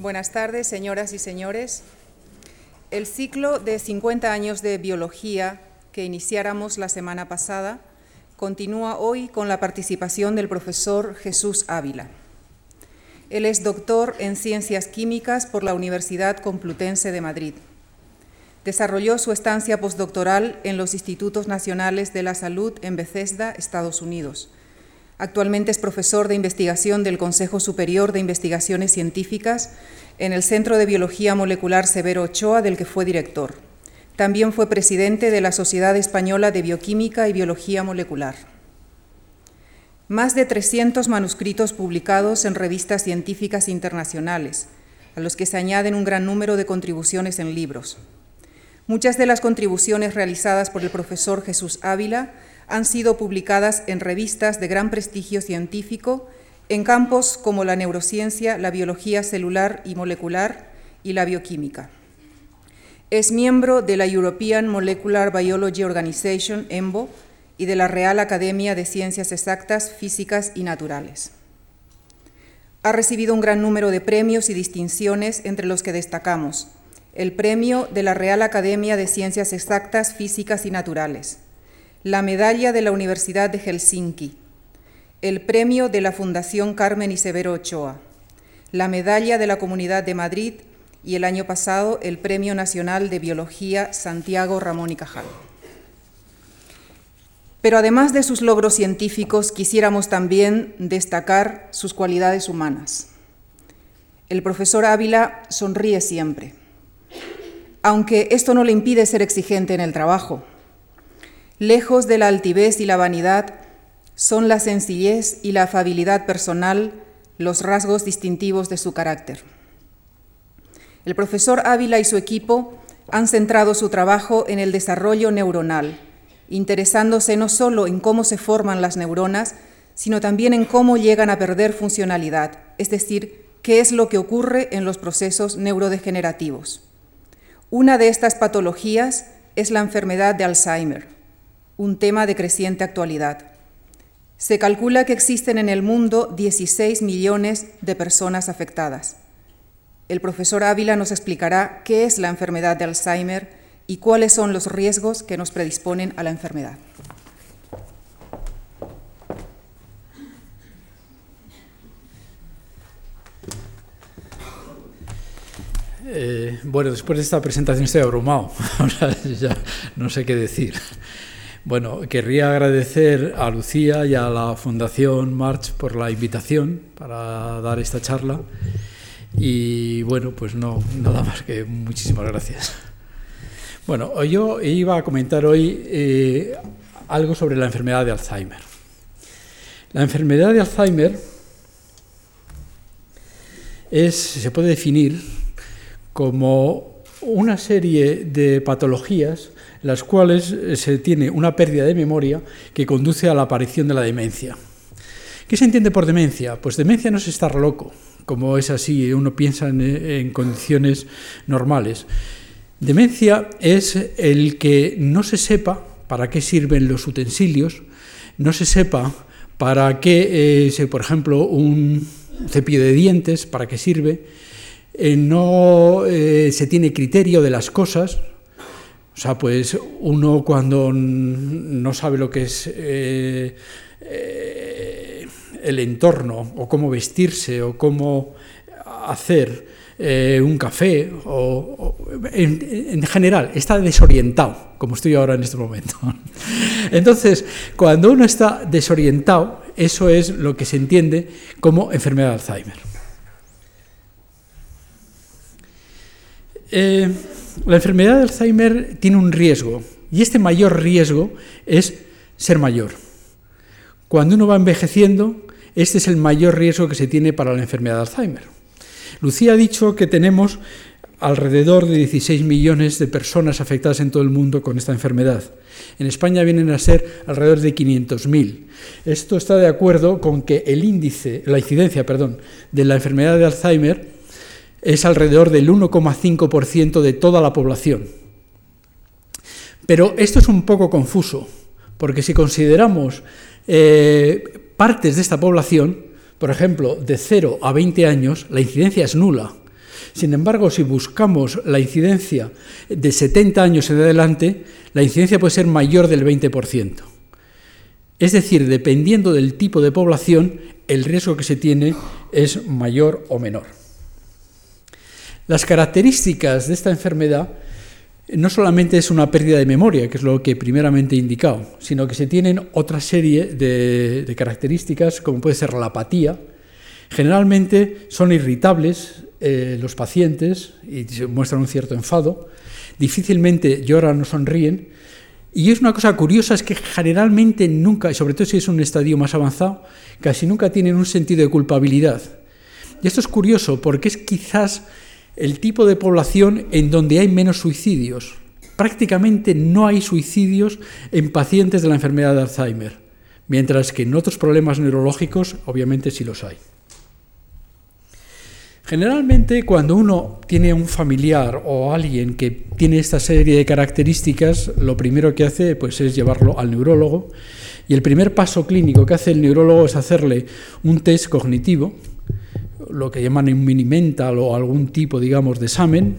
Buenas tardes, señoras y señores. El ciclo de 50 años de biología que iniciáramos la semana pasada continúa hoy con la participación del profesor Jesús Ávila. Él es doctor en Ciencias Químicas por la Universidad Complutense de Madrid. Desarrolló su estancia postdoctoral en los Institutos Nacionales de la Salud en Bethesda, Estados Unidos. Actualmente es profesor de investigación del Consejo Superior de Investigaciones Científicas en el Centro de Biología Molecular Severo Ochoa, del que fue director. También fue presidente de la Sociedad Española de Bioquímica y Biología Molecular. Más de 300 manuscritos publicados en revistas científicas internacionales, a los que se añaden un gran número de contribuciones en libros. Muchas de las contribuciones realizadas por el profesor Jesús Ávila han sido publicadas en revistas de gran prestigio científico en campos como la neurociencia, la biología celular y molecular y la bioquímica. Es miembro de la European Molecular Biology Organization, EMBO, y de la Real Academia de Ciencias Exactas, Físicas y Naturales. Ha recibido un gran número de premios y distinciones, entre los que destacamos el Premio de la Real Academia de Ciencias Exactas, Físicas y Naturales, la Medalla de la Universidad de Helsinki, el Premio de la Fundación Carmen y Severo Ochoa, la Medalla de la Comunidad de Madrid y el año pasado el Premio Nacional de Biología Santiago Ramón y Cajal. Pero además de sus logros científicos, quisiéramos también destacar sus cualidades humanas. El profesor Ávila sonríe siempre, aunque esto no le impide ser exigente en el trabajo. Lejos de la altivez y la vanidad, son la sencillez y la afabilidad personal los rasgos distintivos de su carácter. El profesor Ávila y su equipo han centrado su trabajo en el desarrollo neuronal, interesándose no solo en cómo se forman las neuronas, sino también en cómo llegan a perder funcionalidad, es decir, qué es lo que ocurre en los procesos neurodegenerativos. Una de estas patologías es la enfermedad de Alzheimer, un tema de creciente actualidad. Se calcula que existen en el mundo 16 millones de personas afectadas. El profesor Ávila nos explicará qué es la enfermedad de Alzheimer y cuáles son los riesgos que nos predisponen a la enfermedad. Eh, bueno, después de esta presentación estoy abrumado, ya no sé qué decir. Bueno, querría agradecer a Lucía y a la Fundación March por la invitación para dar esta charla. Y bueno, pues no, nada más que muchísimas gracias. Bueno, yo iba a comentar hoy eh, algo sobre la enfermedad de Alzheimer. La enfermedad de Alzheimer es, se puede definir como una serie de patologías las cuales se tiene una pérdida de memoria que conduce a la aparición de la demencia. ¿Qué se entiende por demencia? Pues demencia no es estar loco, como es así, uno piensa en, condiciones normales. Demencia es el que no se sepa para qué sirven los utensilios, no se sepa para qué, eh, por ejemplo, un cepillo de dientes, para qué sirve, eh, no eh, se tiene criterio de las cosas, o sea, pues uno cuando no sabe lo que es el entorno o cómo vestirse o cómo hacer eh, un café o, en, general está desorientado, como estoy ahora en este momento. Entonces, cuando uno está desorientado, eso es lo que se entiende como enfermedad de Alzheimer. La enfermedad de Alzheimer tiene un riesgo y este mayor riesgo es ser mayor. Cuando uno va envejeciendo, este es el mayor riesgo que se tiene para la enfermedad de Alzheimer. Lucía ha dicho que tenemos alrededor de 16 millones de personas afectadas en todo el mundo con esta enfermedad. En España vienen a ser alrededor de 500.000. Esto está de acuerdo con que el índice, la incidencia, perdón, de la enfermedad de Alzheimer es alrededor del 1,5% de toda la población. Pero esto es un poco confuso, porque si consideramos eh, partes de esta población, por ejemplo, de 0 a 20 años, la incidencia es nula. Sin embargo, si buscamos la incidencia de 70 años en adelante, la incidencia puede ser mayor del 20%. Es decir, dependiendo del tipo de población, el riesgo que se tiene es mayor o menor. Las características de esta enfermedad no solamente es una pérdida de memoria, que es lo que primeramente he indicado, sino que se tienen otra serie de, características, como puede ser la apatía. Generalmente son irritables eh, los pacientes y muestran un cierto enfado, difícilmente lloran o sonríen, y es una cosa curiosa, es que generalmente nunca, sobre todo si es un estadio más avanzado, casi nunca tienen un sentido de culpabilidad. Y esto es curioso porque es quizás el tipo de población en donde hay menos suicidios. Prácticamente no hay suicidios en pacientes de la enfermedad de Alzheimer, mientras que en otros problemas neurológicos obviamente sí los hay. Generalmente cuando uno tiene un familiar o alguien que tiene esta serie de características, lo primero que hace pues, es llevarlo al neurólogo y el primer paso clínico que hace el neurólogo es hacerle un test cognitivo lo que llaman un mini mental o algún tipo, digamos, de examen.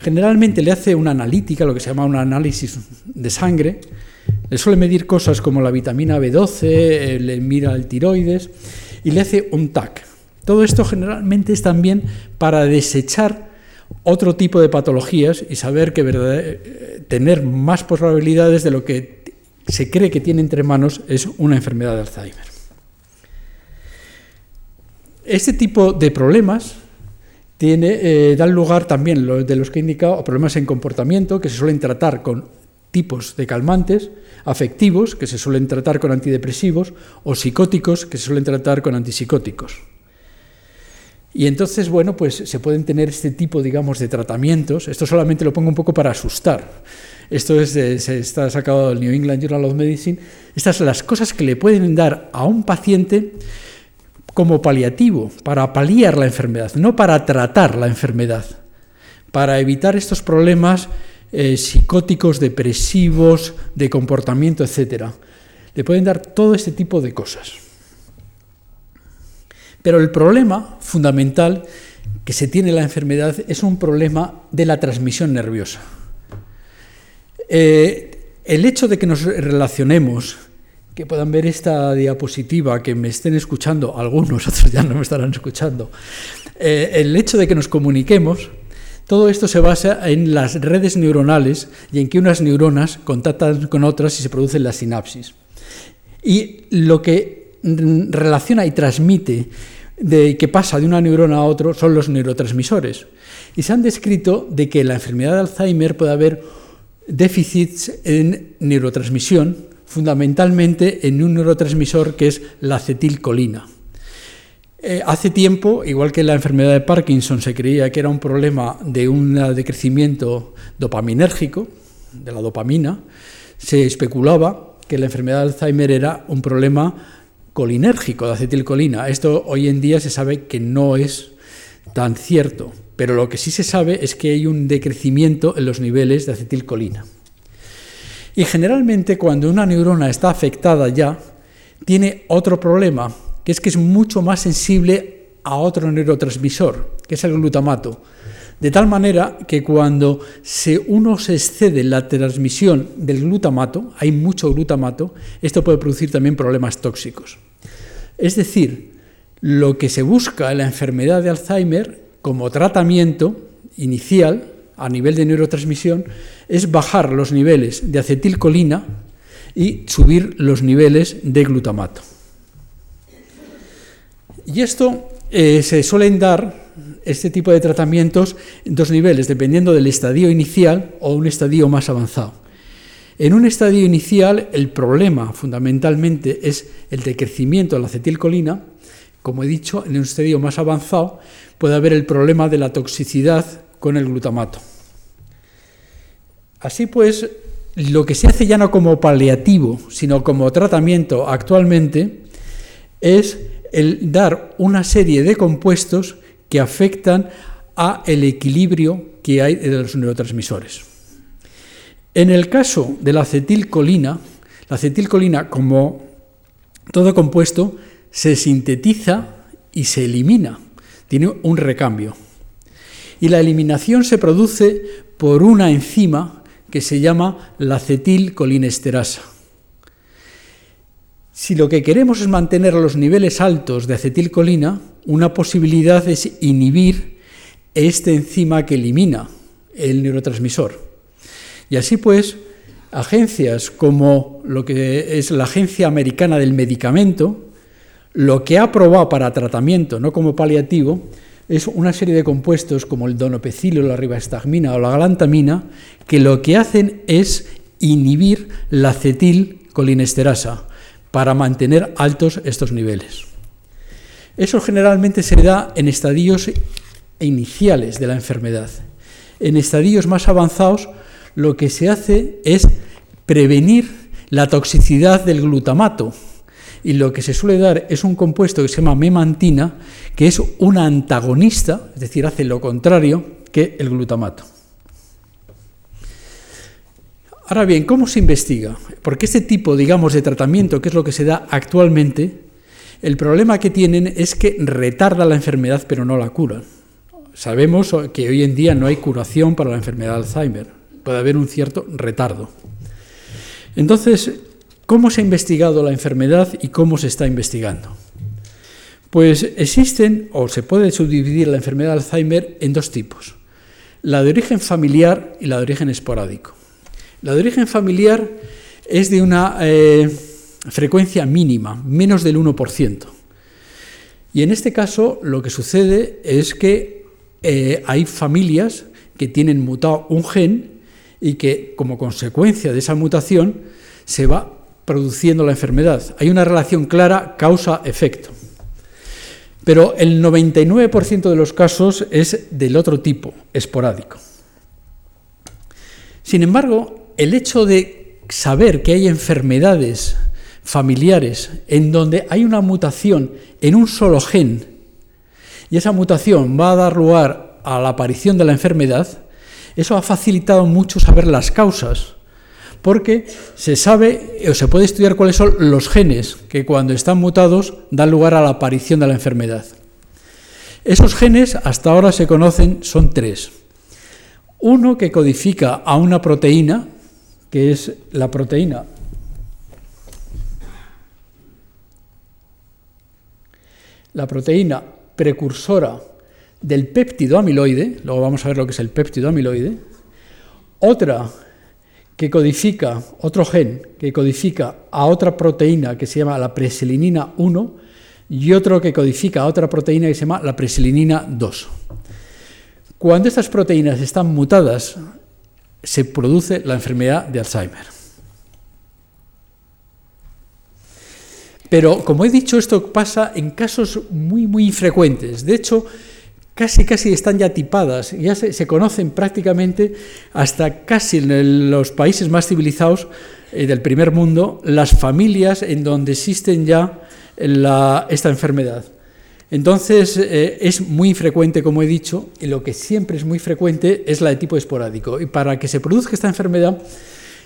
Generalmente le hace una analítica, lo que se llama un análisis de sangre. Le suele medir cosas como la vitamina B12, eh, le mira el tiroides y le hace un TAC. Todo esto generalmente es también para desechar otro tipo de patologías y saber que eh, tener más probabilidades de lo que se cree que tiene entre manos es una enfermedad de Alzheimer. Este tipo de problemas tiene, eh, dan lugar también, de los que he indicado, a problemas en comportamiento que se suelen tratar con tipos de calmantes, afectivos, que se suelen tratar con antidepresivos, o psicóticos, que se suelen tratar con antipsicóticos. Y entonces, bueno, pues se pueden tener este tipo, digamos, de tratamientos. Esto solamente lo pongo un poco para asustar. Esto es se está sacado del New England Journal of Medicine. Estas son las cosas que le pueden dar a un paciente como paliativo, para paliar la enfermedad, no para tratar la enfermedad, para evitar estos problemas eh, psicóticos, depresivos, de comportamiento, etc. Le pueden dar todo este tipo de cosas. Pero el problema fundamental que se tiene la enfermedad es un problema de la transmisión nerviosa. Eh, el hecho de que nos relacionemos que puedan ver esta diapositiva, que me estén escuchando, algunos, otros ya no me estarán escuchando, eh, el hecho de que nos comuniquemos, todo esto se basa en las redes neuronales y en que unas neuronas contactan con otras y se produce la sinapsis. Y lo que relaciona y transmite de que pasa de una neurona a otra son los neurotransmisores. Y se han descrito de que en la enfermedad de Alzheimer puede haber déficits en neurotransmisión, fundamentalmente en un neurotransmisor que es la acetilcolina. Eh, hace tiempo, igual que la enfermedad de Parkinson, se creía que era un problema de un decrecimiento dopaminérgico, de la dopamina, se especulaba que la enfermedad de Alzheimer era un problema colinérgico de acetilcolina. Esto hoy en día se sabe que no es tan cierto, pero lo que sí se sabe es que hay un decrecimiento en los niveles de acetilcolina. Y generalmente cuando una neurona está afectada ya, tiene otro problema, que es que es mucho más sensible a otro neurotransmisor, que es el glutamato. De tal manera que cuando se, uno se excede la transmisión del glutamato, hay mucho glutamato, esto puede producir también problemas tóxicos. Es decir, lo que se busca en la enfermedad de Alzheimer como tratamiento inicial a nivel de neurotransmisión es bajar los niveles de acetilcolina y subir los niveles de glutamato. Y esto eh, se suelen dar, este tipo de tratamientos, en dos niveles, dependiendo del estadio inicial o un estadio más avanzado. En un estadio inicial, el problema fundamentalmente es el decrecimiento de la acetilcolina. Como he dicho, en un estadio más avanzado puede haber el problema de la toxicidad con el glutamato. Así pues, lo que se hace ya no como paliativo, sino como tratamiento actualmente, es el dar una serie de compuestos que afectan a el equilibrio que hay de los neurotransmisores. En el caso de la acetilcolina, la acetilcolina, como todo compuesto, se sintetiza y se elimina, tiene un recambio. Y la eliminación se produce por una enzima que se llama la acetilcolinesterasa. Si lo que queremos es mantener los niveles altos de acetilcolina, una posibilidad es inhibir este enzima que elimina el neurotransmisor. Y así pues, agencias como lo que es la Agencia Americana del Medicamento, lo que ha probado para tratamiento, no como paliativo, es una serie de compuestos como el donopecilo, la ribastagmina o la galantamina, que lo que hacen es inhibir la acetilcolinesterasa para mantener altos estos niveles. Eso generalmente se da en estadios iniciales de la enfermedad. En estadios más avanzados, lo que se hace es prevenir la toxicidad del glutamato. Y lo que se suele dar es un compuesto que se llama memantina, que es un antagonista, es decir, hace lo contrario que el glutamato. Ahora bien, ¿cómo se investiga? Porque este tipo, digamos, de tratamiento, que es lo que se da actualmente, el problema que tienen es que retarda la enfermedad pero no la cura. Sabemos que hoy en día no hay curación para la enfermedad de Alzheimer, puede haber un cierto retardo. Entonces, ¿cómo se ha investigado la enfermedad y cómo se está investigando? Pues existen, o se puede subdividir la enfermedad de Alzheimer en dos tipos, la de origen familiar y la de origen esporádico. La de origen familiar es de una eh, frecuencia mínima, menos del 1%. Y en este caso lo que sucede es que eh, hay familias que tienen mutado un gen y que como consecuencia de esa mutación se va produciendo la enfermedad. Hay una relación clara causa-efecto. Pero el 99% de los casos es del otro tipo, esporádico. Sin embargo, el hecho de saber que hay enfermedades familiares en donde hay una mutación en un solo gen y esa mutación va a dar lugar a la aparición de la enfermedad, eso ha facilitado mucho saber las causas, porque se sabe o se puede estudiar cuáles son los genes que cuando están mutados dan lugar a la aparición de la enfermedad. Esos genes hasta ahora se conocen, son tres. Uno que codifica a una proteína, que es la proteína la proteína precursora del péptido amiloide, luego vamos a ver lo que es el péptido amiloide, otra que codifica, otro gen que codifica a otra proteína que se llama la preselinina 1 y otro que codifica a otra proteína que se llama la preselinina 2. Cuando estas proteínas están mutadas, se produce la enfermedad de Alzheimer. Pero, como he dicho, esto pasa en casos muy, muy infrecuentes. De hecho, casi casi están ya tipadas, ya se, conocen prácticamente hasta casi en los países más civilizados eh, del primer mundo, las familias en donde existen ya esta enfermedad. Entonces eh, es muy frecuente, como he dicho, y lo que siempre es muy frecuente es la de tipo esporádico. Y para que se produzca esta enfermedad,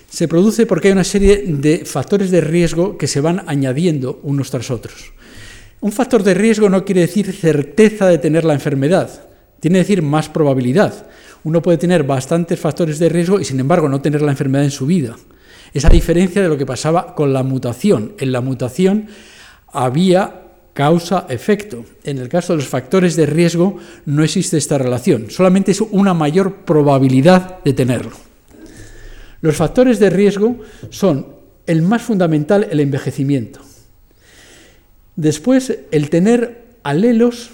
se produce porque hay una serie de factores de riesgo que se van añadiendo unos tras otros. Un factor de riesgo no quiere decir certeza de tener la enfermedad, tiene que decir más probabilidad. Uno puede tener bastantes factores de riesgo y sin embargo no tener la enfermedad en su vida. Esa diferencia de lo que pasaba con la mutación. En la mutación había causa-efecto. En el caso de los factores de riesgo no existe esta relación, solamente es una mayor probabilidad de tenerlo. Los factores de riesgo son el más fundamental, el envejecimiento. Después, el tener alelos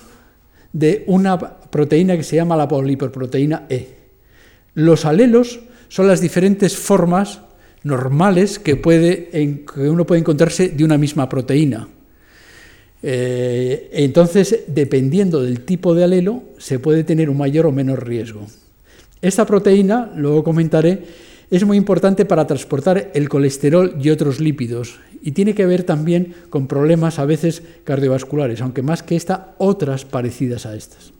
de una proteína que se llama la polipoproteína E. Los alelos son las diferentes formas normales que, puede, que uno puede encontrarse de una misma proteína. Eh, entonces, dependiendo del tipo de alelo, se puede tener un mayor o menor riesgo. Esta proteína, luego comentaré, es muy importante para transportar el colesterol y otros lípidos y tiene que ver también con problemas a veces cardiovasculares, aunque más que esta, otras parecidas a estas.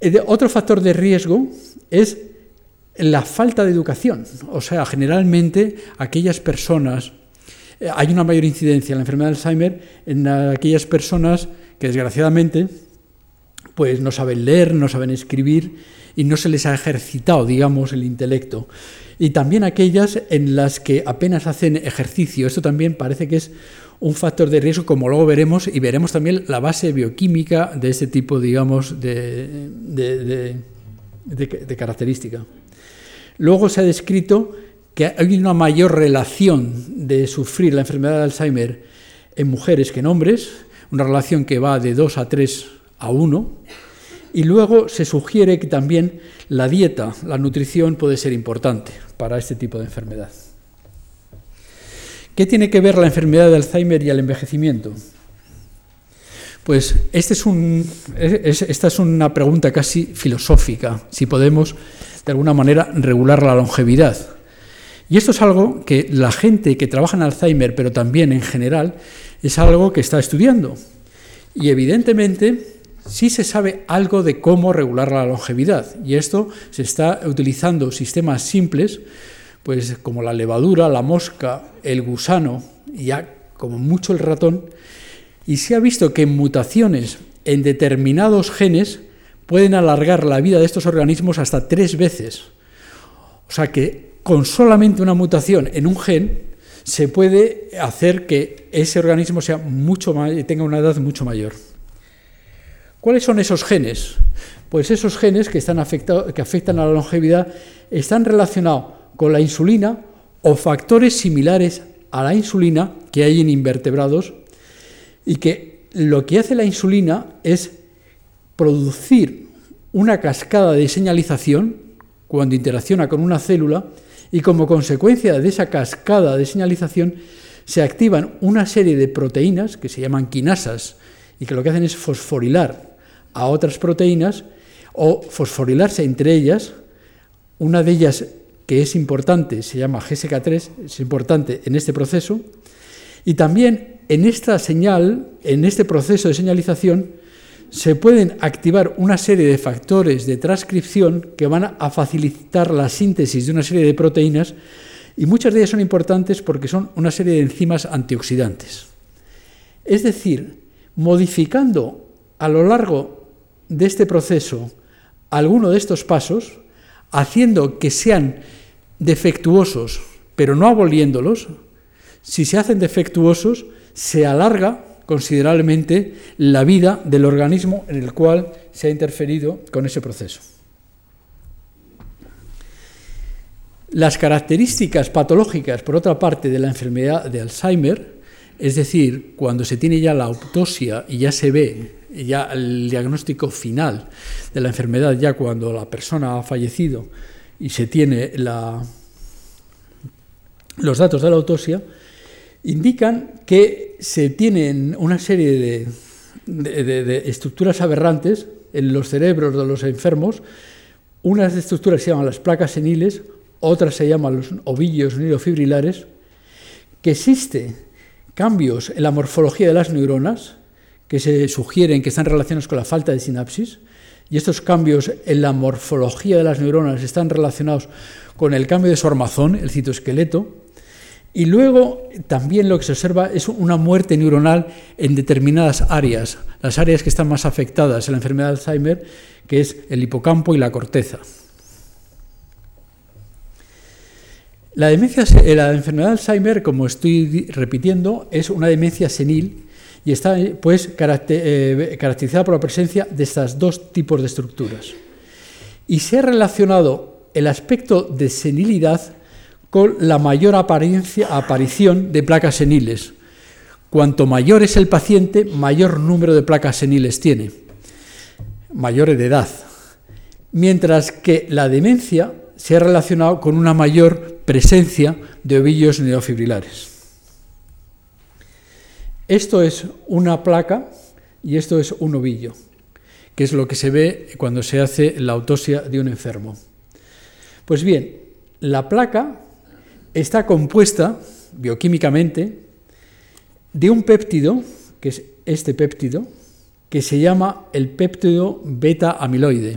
Eh, otro factor de riesgo es la falta de educación, o sea, generalmente aquellas personas, eh, hay una mayor incidencia en la enfermedad de Alzheimer en aquellas personas que desgraciadamente pues no saben leer, no saben escribir y no se les ha ejercitado, digamos, el intelecto. Y también aquellas en las que apenas hacen ejercicio. Esto también parece que es un factor de riesgo, como luego veremos, y veremos también la base bioquímica de este tipo, digamos, de, de característica. Luego se ha descrito que hay una mayor relación de sufrir la enfermedad de Alzheimer en mujeres que en hombres, una relación que va de 2 a 3 a 1, y luego se sugiere que también la dieta, la nutrición puede ser importante para este tipo de enfermedad. ¿Qué tiene que ver la enfermedad de Alzheimer y el envejecimiento? Pues este es un, esta es una pregunta casi filosófica, si podemos de alguna manera regular la longevidad. Y esto es algo que la gente que trabaja en Alzheimer, pero también en general, es algo que está estudiando. Y evidentemente sí se sabe algo de cómo regular la longevidad. Y esto se está utilizando sistemas simples, pues como la levadura, la mosca, el gusano, y ya como mucho el ratón. Y se ha visto que mutaciones en determinados genes pueden alargar la vida de estos organismos hasta tres veces. O sea que con solamente una mutación en un gen se puede hacer que ese organismo sea mucho tenga una edad mucho mayor. ¿Cuáles son esos genes? Pues esos genes que, están que afectan a la longevidad están relacionados con la insulina o factores similares a la insulina que hay en invertebrados y que lo que hace la insulina es producir una cascada de señalización cuando interacciona con una célula y como consecuencia de esa cascada de señalización se activan una serie de proteínas que se llaman quinasas y que lo que hacen es fosforilar a otras proteínas o fosforilarse entre ellas. Una de ellas que es importante se llama GSK3, es importante en este proceso. Y también en esta señal, en este proceso de señalización, se pueden activar una serie de factores de transcripción que van a facilitar la síntesis de una serie de proteínas y muchas de ellas son importantes porque son una serie de enzimas antioxidantes. Es decir, modificando a lo largo de este proceso alguno de estos pasos, haciendo que sean defectuosos, pero no aboliéndolos, si se hacen defectuosos, se alarga considerablemente la vida del organismo en el cual se ha interferido con ese proceso. Las características patológicas, por otra parte, de la enfermedad de Alzheimer, es decir, cuando se tiene ya la autopsia y ya se ve ya el diagnóstico final de la enfermedad, ya cuando la persona ha fallecido y se tiene los datos de la autopsia, indican que se tienen una serie de, estructuras aberrantes en los cerebros de los enfermos. Unas estructuras se llaman las placas seniles, otras se llaman los ovillos neurofibrilares, que existen cambios en la morfología de las neuronas que se sugieren que están relacionados con la falta de sinapsis, y estos cambios en la morfología de las neuronas están relacionados con el cambio de su armazón, el citoesqueleto, y luego también lo que se observa es una muerte neuronal en determinadas áreas, las áreas que están más afectadas en la enfermedad de Alzheimer, que es el hipocampo y la corteza. La, demencia, eh, la enfermedad de Alzheimer, como estoy repitiendo, es una demencia senil y está pues, eh, caracterizada por la presencia de estas dos tipos de estructuras. Y se ha relacionado el aspecto de senilidad con la mayor aparición de placas seniles. Cuanto mayor es el paciente, mayor número de placas seniles tiene, mayores de edad. Mientras que la demencia se ha relacionado con una mayor presencia de ovillos neofibrilares. Esto es una placa y esto es un ovillo, que es lo que se ve cuando se hace la autopsia de un enfermo. Pues bien, la placa está compuesta bioquímicamente de un péptido, que es este péptido, que se llama el péptido beta amiloide,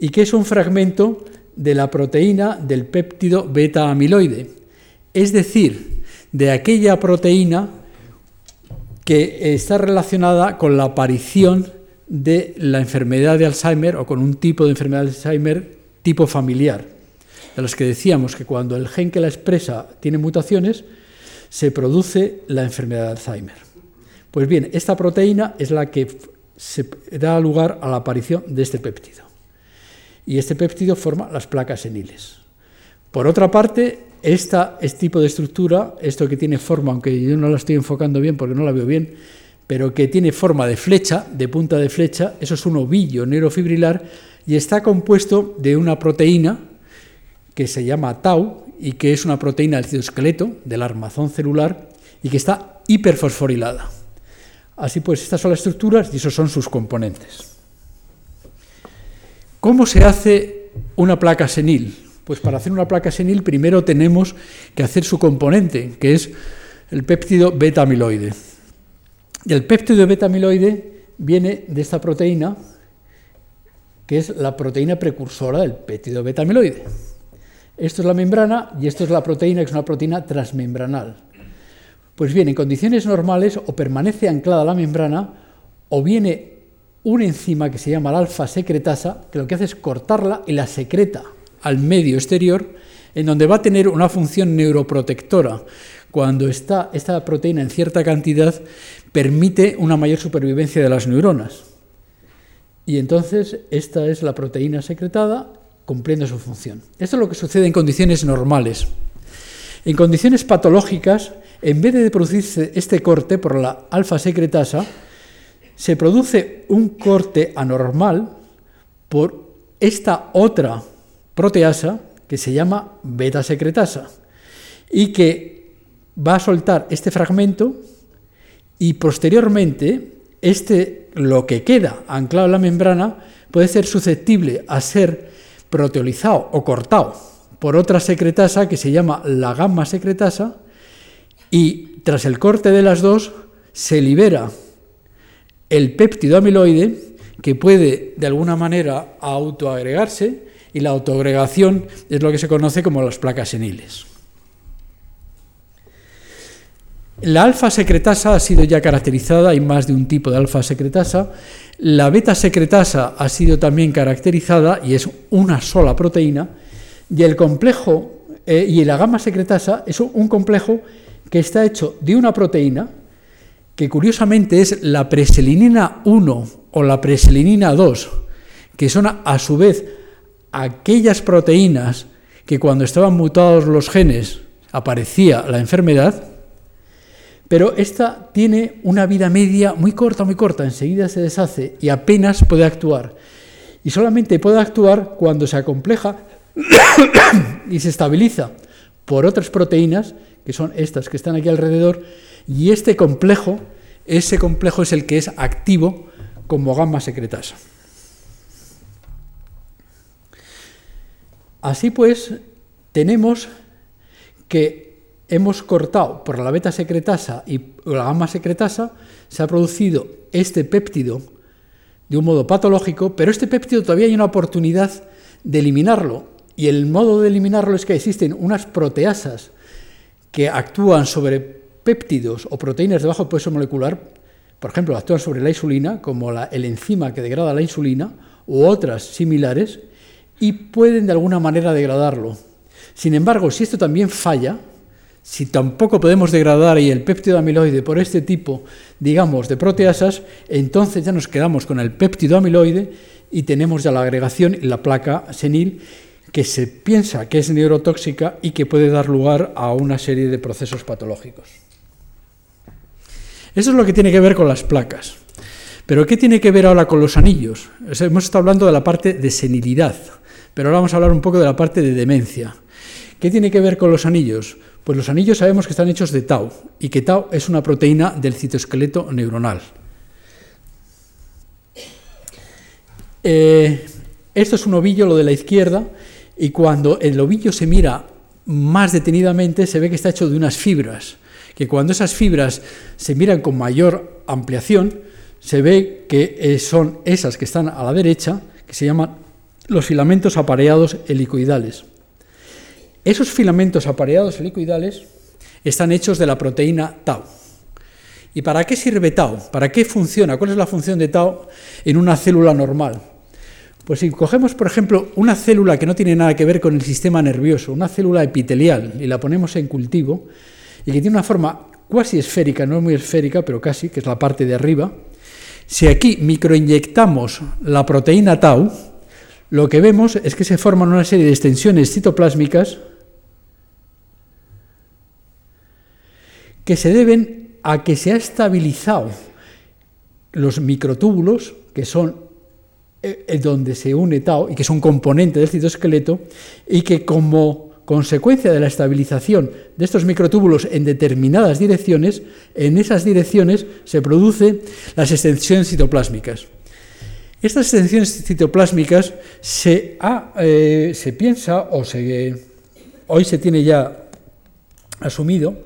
y que es un fragmento de la proteína del péptido beta amiloide, es decir, de aquella proteína que está relacionada con la aparición de la enfermedad de Alzheimer o con un tipo de enfermedad de Alzheimer tipo familiar, de los que decíamos que cuando el gen que la expresa tiene mutaciones, se produce la enfermedad de Alzheimer. Pues bien, esta proteína es la que da lugar a la aparición de este péptido. Y este péptido forma las placas seniles. Por otra parte, esta, este tipo de estructura, esto que tiene forma, aunque yo no la estoy enfocando bien porque no la veo bien, pero que tiene forma de flecha, de punta de flecha, eso es un ovillo neurofibrilar y está compuesto de una proteína que se llama tau y que es una proteína del citoesqueleto, del armazón celular, y que está hiperfosforilada. Así pues, estas son las estructuras y esos son sus componentes. ¿Cómo se hace una placa senil? Pues para hacer una placa senil primero tenemos que hacer su componente, que es el péptido beta-amiloide. Y el péptido beta-amiloide viene de esta proteína, que es la proteína precursora del péptido beta-amiloide. Esto es la membrana y esto es la proteína, que es una proteína transmembranal. Pues bien, en condiciones normales o permanece anclada a la membrana o viene una enzima que se llama la alfa secretasa, que lo que hace es cortarla y la secreta al medio exterior, en donde va a tener una función neuroprotectora. Cuando está esta proteína en cierta cantidad, permite una mayor supervivencia de las neuronas. Y entonces esta es la proteína secretada cumpliendo su función. Esto es lo que sucede en condiciones normales. En condiciones patológicas, en vez de producirse este corte por la alfa secretasa, se produce un corte anormal por esta otra proteasa que se llama beta secretasa y que va a soltar este fragmento y posteriormente este lo que queda anclado en la membrana puede ser susceptible a ser proteolizado o cortado por otra secretasa que se llama la gamma secretasa y tras el corte de las dos se libera el péptido amiloide que puede de alguna manera autoagregarse y la autoagregación es lo que se conoce como las placas seniles. La alfa secretasa ha sido ya caracterizada, hay más de un tipo de alfa secretasa. La beta secretasa ha sido también caracterizada y es una sola proteína. Y el complejo eh, y la gamma secretasa es un complejo que está hecho de una proteína que curiosamente es la preselinina 1 o la preselinina 2, que son a su vez aquellas proteínas que cuando estaban mutados los genes aparecía la enfermedad, pero esta tiene una vida media muy corta, muy corta, enseguida se deshace y apenas puede actuar. Y solamente puede actuar cuando se acompleja y se estabiliza por otras proteínas que son estas que están aquí alrededor, y este complejo, ese complejo es el que es activo como gamma secretasa. Así pues, tenemos que hemos cortado por la beta secretasa y la gamma secretasa, se ha producido este péptido de un modo patológico, pero este péptido todavía hay una oportunidad de eliminarlo. Y el modo de eliminarlo es que existen unas proteasas que actúan sobre péptidos o proteínas de bajo peso molecular, por ejemplo, actúan sobre la insulina, como el enzima que degrada la insulina, u otras similares, y pueden de alguna manera degradarlo. Sin embargo, si esto también falla, si tampoco podemos degradar ahí el péptido amiloide por este tipo, digamos, de proteasas, entonces ya nos quedamos con el péptido amiloide y tenemos ya la agregación y la placa senil que se piensa que es neurotóxica y que puede dar lugar a una serie de procesos patológicos. Eso es lo que tiene que ver con las placas. Pero ¿qué tiene que ver ahora con los anillos? Hemos estado hablando de la parte de senilidad, pero ahora vamos a hablar un poco de la parte de demencia. ¿Qué tiene que ver con los anillos? Pues los anillos sabemos que están hechos de tau y que tau es una proteína del citoesqueleto neuronal. Eh, esto es un ovillo, lo de la izquierda, y cuando el ovillo se mira más detenidamente, se ve que está hecho de unas fibras, que cuando esas fibras se miran con mayor ampliación, se ve que eh, son esas que están a la derecha, que se llaman los filamentos apareados helicoidales. Esos filamentos apareados helicoidales están hechos de la proteína tau. ¿Y para qué sirve tau? ¿Para qué funciona? ¿Cuál es la función de tau en una célula normal? Pues si cogemos, por ejemplo, una célula que no tiene nada que ver con el sistema nervioso, una célula epitelial, y la ponemos en cultivo, y que tiene una forma cuasi esférica, no muy esférica, pero casi, que es la parte de arriba, si aquí microinyectamos la proteína tau, lo que vemos es que se forman una serie de extensiones citoplásmicas que se deben a que se ha estabilizado los microtúbulos, que son eh, donde se une tau y que es un componente del citoesqueleto, y que como consecuencia de la estabilización de estos microtúbulos en determinadas direcciones, en esas direcciones se producen las extensiones citoplásmicas. Estas extensiones citoplásmicas se, eh, se piensa, o se, hoy se tiene ya asumido,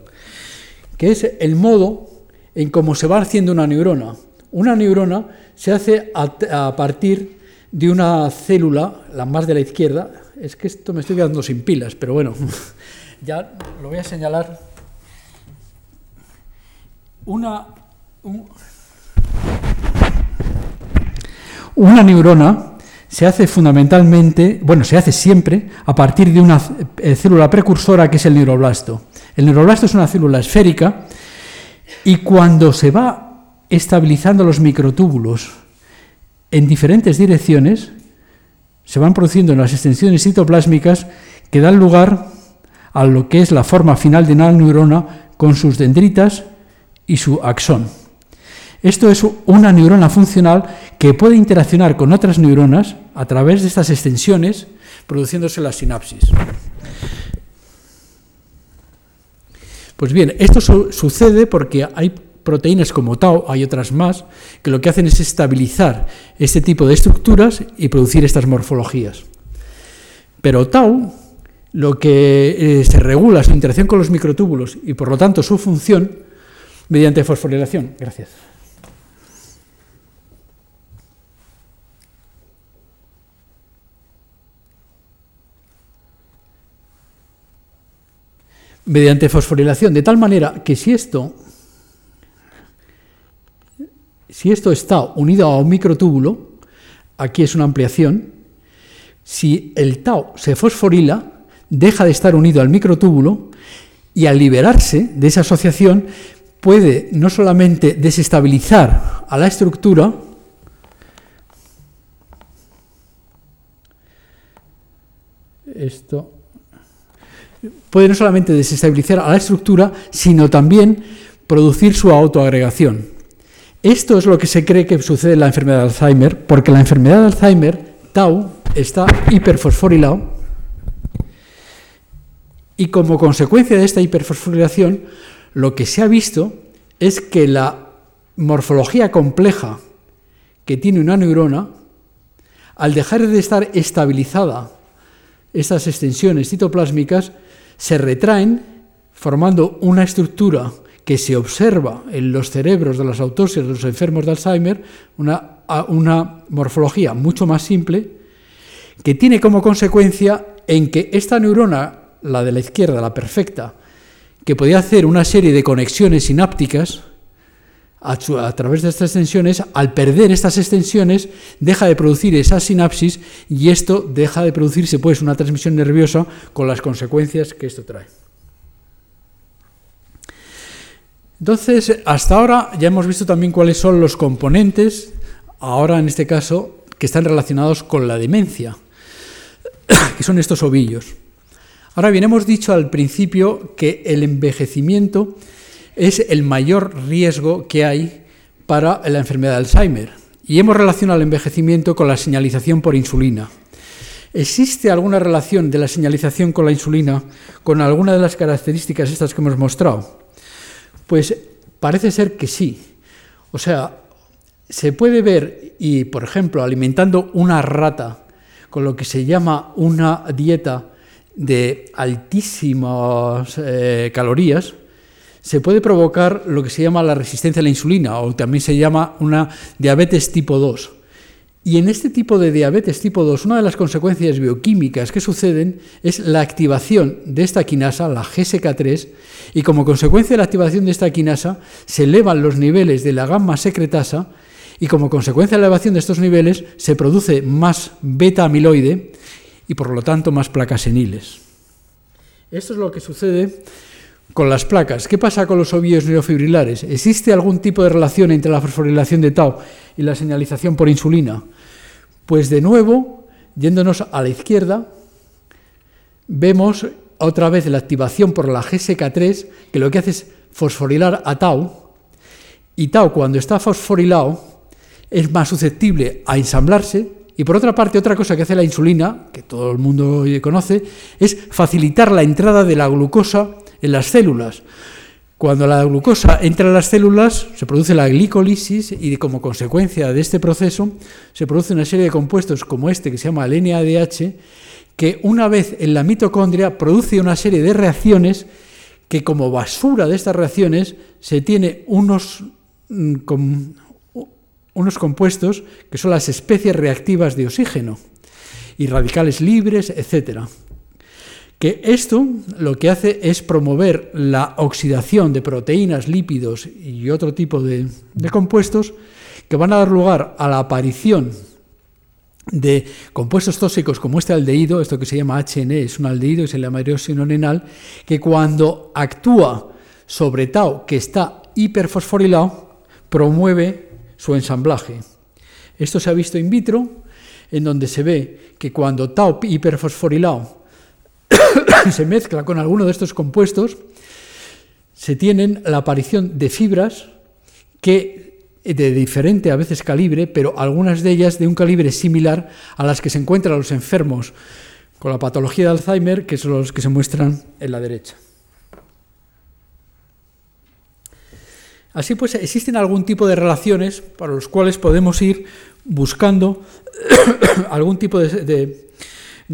que es el modo en cómo se va haciendo una neurona. Una neurona se hace a, partir de una célula, la más de la izquierda, es que esto me estoy quedando sin pilas, pero bueno, ya lo voy a señalar. Una, una neurona se hace fundamentalmente, bueno, se hace siempre a partir de una eh, célula precursora que es el neuroblasto. El neuroblasto es una célula esférica y cuando se va estabilizando los microtúbulos en diferentes direcciones, se van produciendo las extensiones citoplásmicas que dan lugar a lo que es la forma final de una neurona con sus dendritas y su axón. Esto es una neurona funcional que puede interaccionar con otras neuronas a través de estas extensiones, produciéndose la sinapsis. Pues bien, esto sucede porque hay proteínas como tau, hay otras más, que lo que hacen es estabilizar este tipo de estructuras y producir estas morfologías. Pero tau, lo que eh, se regula su interacción con los microtúbulos y por lo tanto su función mediante fosforilación. Gracias. mediante fosforilación, de tal manera que si esto si esto está unido a un microtúbulo, aquí es una ampliación, si el tau se fosforila, deja de estar unido al microtúbulo y al liberarse de esa asociación puede no solamente desestabilizar a la estructura, esto puede no solamente desestabilizar a la estructura, sino también producir su autoagregación. Esto es lo que se cree que sucede en la enfermedad de Alzheimer, porque la enfermedad de Alzheimer, tau, está hiperfosforilado y como consecuencia de esta hiperfosforilación, lo que se ha visto es que la morfología compleja que tiene una neurona, al dejar de estar estabilizada estas extensiones citoplásmicas, se retraen formando una estructura que se observa en los cerebros de las autopsias de los enfermos de Alzheimer, una, una morfología mucho más simple, que tiene como consecuencia en que esta neurona, la de la izquierda, la perfecta, que podía hacer una serie de conexiones sinápticas a, través de estas extensiones, al perder estas extensiones, deja de producir esa sinapsis y esto deja de producirse pues una transmisión nerviosa con las consecuencias que esto trae. Entonces, hasta ahora ya hemos visto también cuáles son los componentes, ahora en este caso, que están relacionados con la demencia, que son estos ovillos. Ahora bien, hemos dicho al principio que el envejecimiento es el mayor riesgo que hay para la enfermedad de Alzheimer y hemos relacionado el envejecimiento con la señalización por insulina. ¿Existe alguna relación de la señalización con la insulina con alguna de las características estas que hemos mostrado? Pues parece ser que sí. O sea, se puede ver, y por ejemplo, alimentando una rata con lo que se llama una dieta de altísimas eh, calorías, se puede provocar lo que se llama la resistencia a la insulina o también se llama una diabetes tipo 2. Y en este tipo de diabetes tipo 2, una de las consecuencias bioquímicas que suceden es la activación de esta quinasa, la GSK3, y como consecuencia de la activación de esta quinasa se elevan los niveles de la gamma secretasa y como consecuencia de la elevación de estos niveles se produce más beta amiloide y por lo tanto más placas seniles. Esto es lo que sucede con las placas. ¿Qué pasa con los ovillos neurofibrilares? ¿Existe algún tipo de relación entre la fosforilación de tau y la señalización por insulina? Pues de nuevo, yéndonos a la izquierda, vemos otra vez la activación por la GSK3, que lo que hace es fosforilar a tau, y tau cuando está fosforilado es más susceptible a ensamblarse, y por otra parte, otra cosa que hace la insulina, que todo el mundo conoce, es facilitar la entrada de la glucosa en las células. Cuando la glucosa entra en las células, se produce la glicolisis y como consecuencia de este proceso se produce una serie de compuestos como este que se llama el NADH, que una vez en la mitocondria produce una serie de reacciones que como basura de estas reacciones se tiene unos, mm, unos compuestos que son las especies reactivas de oxígeno y radicales libres, etcétera que esto lo que hace es promover la oxidación de proteínas, lípidos y otro tipo de, compuestos que van a dar lugar a la aparición de compuestos tóxicos como este aldehído, esto que se llama HN, es un aldehído, es el amarillosinonenal, que cuando actúa sobre tau que está hiperfosforilado, promueve su ensamblaje. Esto se ha visto in vitro, en donde se ve que cuando tau hiperfosforilado se mezcla con alguno de estos compuestos, se tienen la aparición de fibras que de diferente a veces calibre, pero algunas de ellas de un calibre similar a las que se encuentran los enfermos con la patología de Alzheimer, que son los que se muestran en la derecha. Así pues, existen algún tipo de relaciones para los cuales podemos ir buscando algún tipo de, de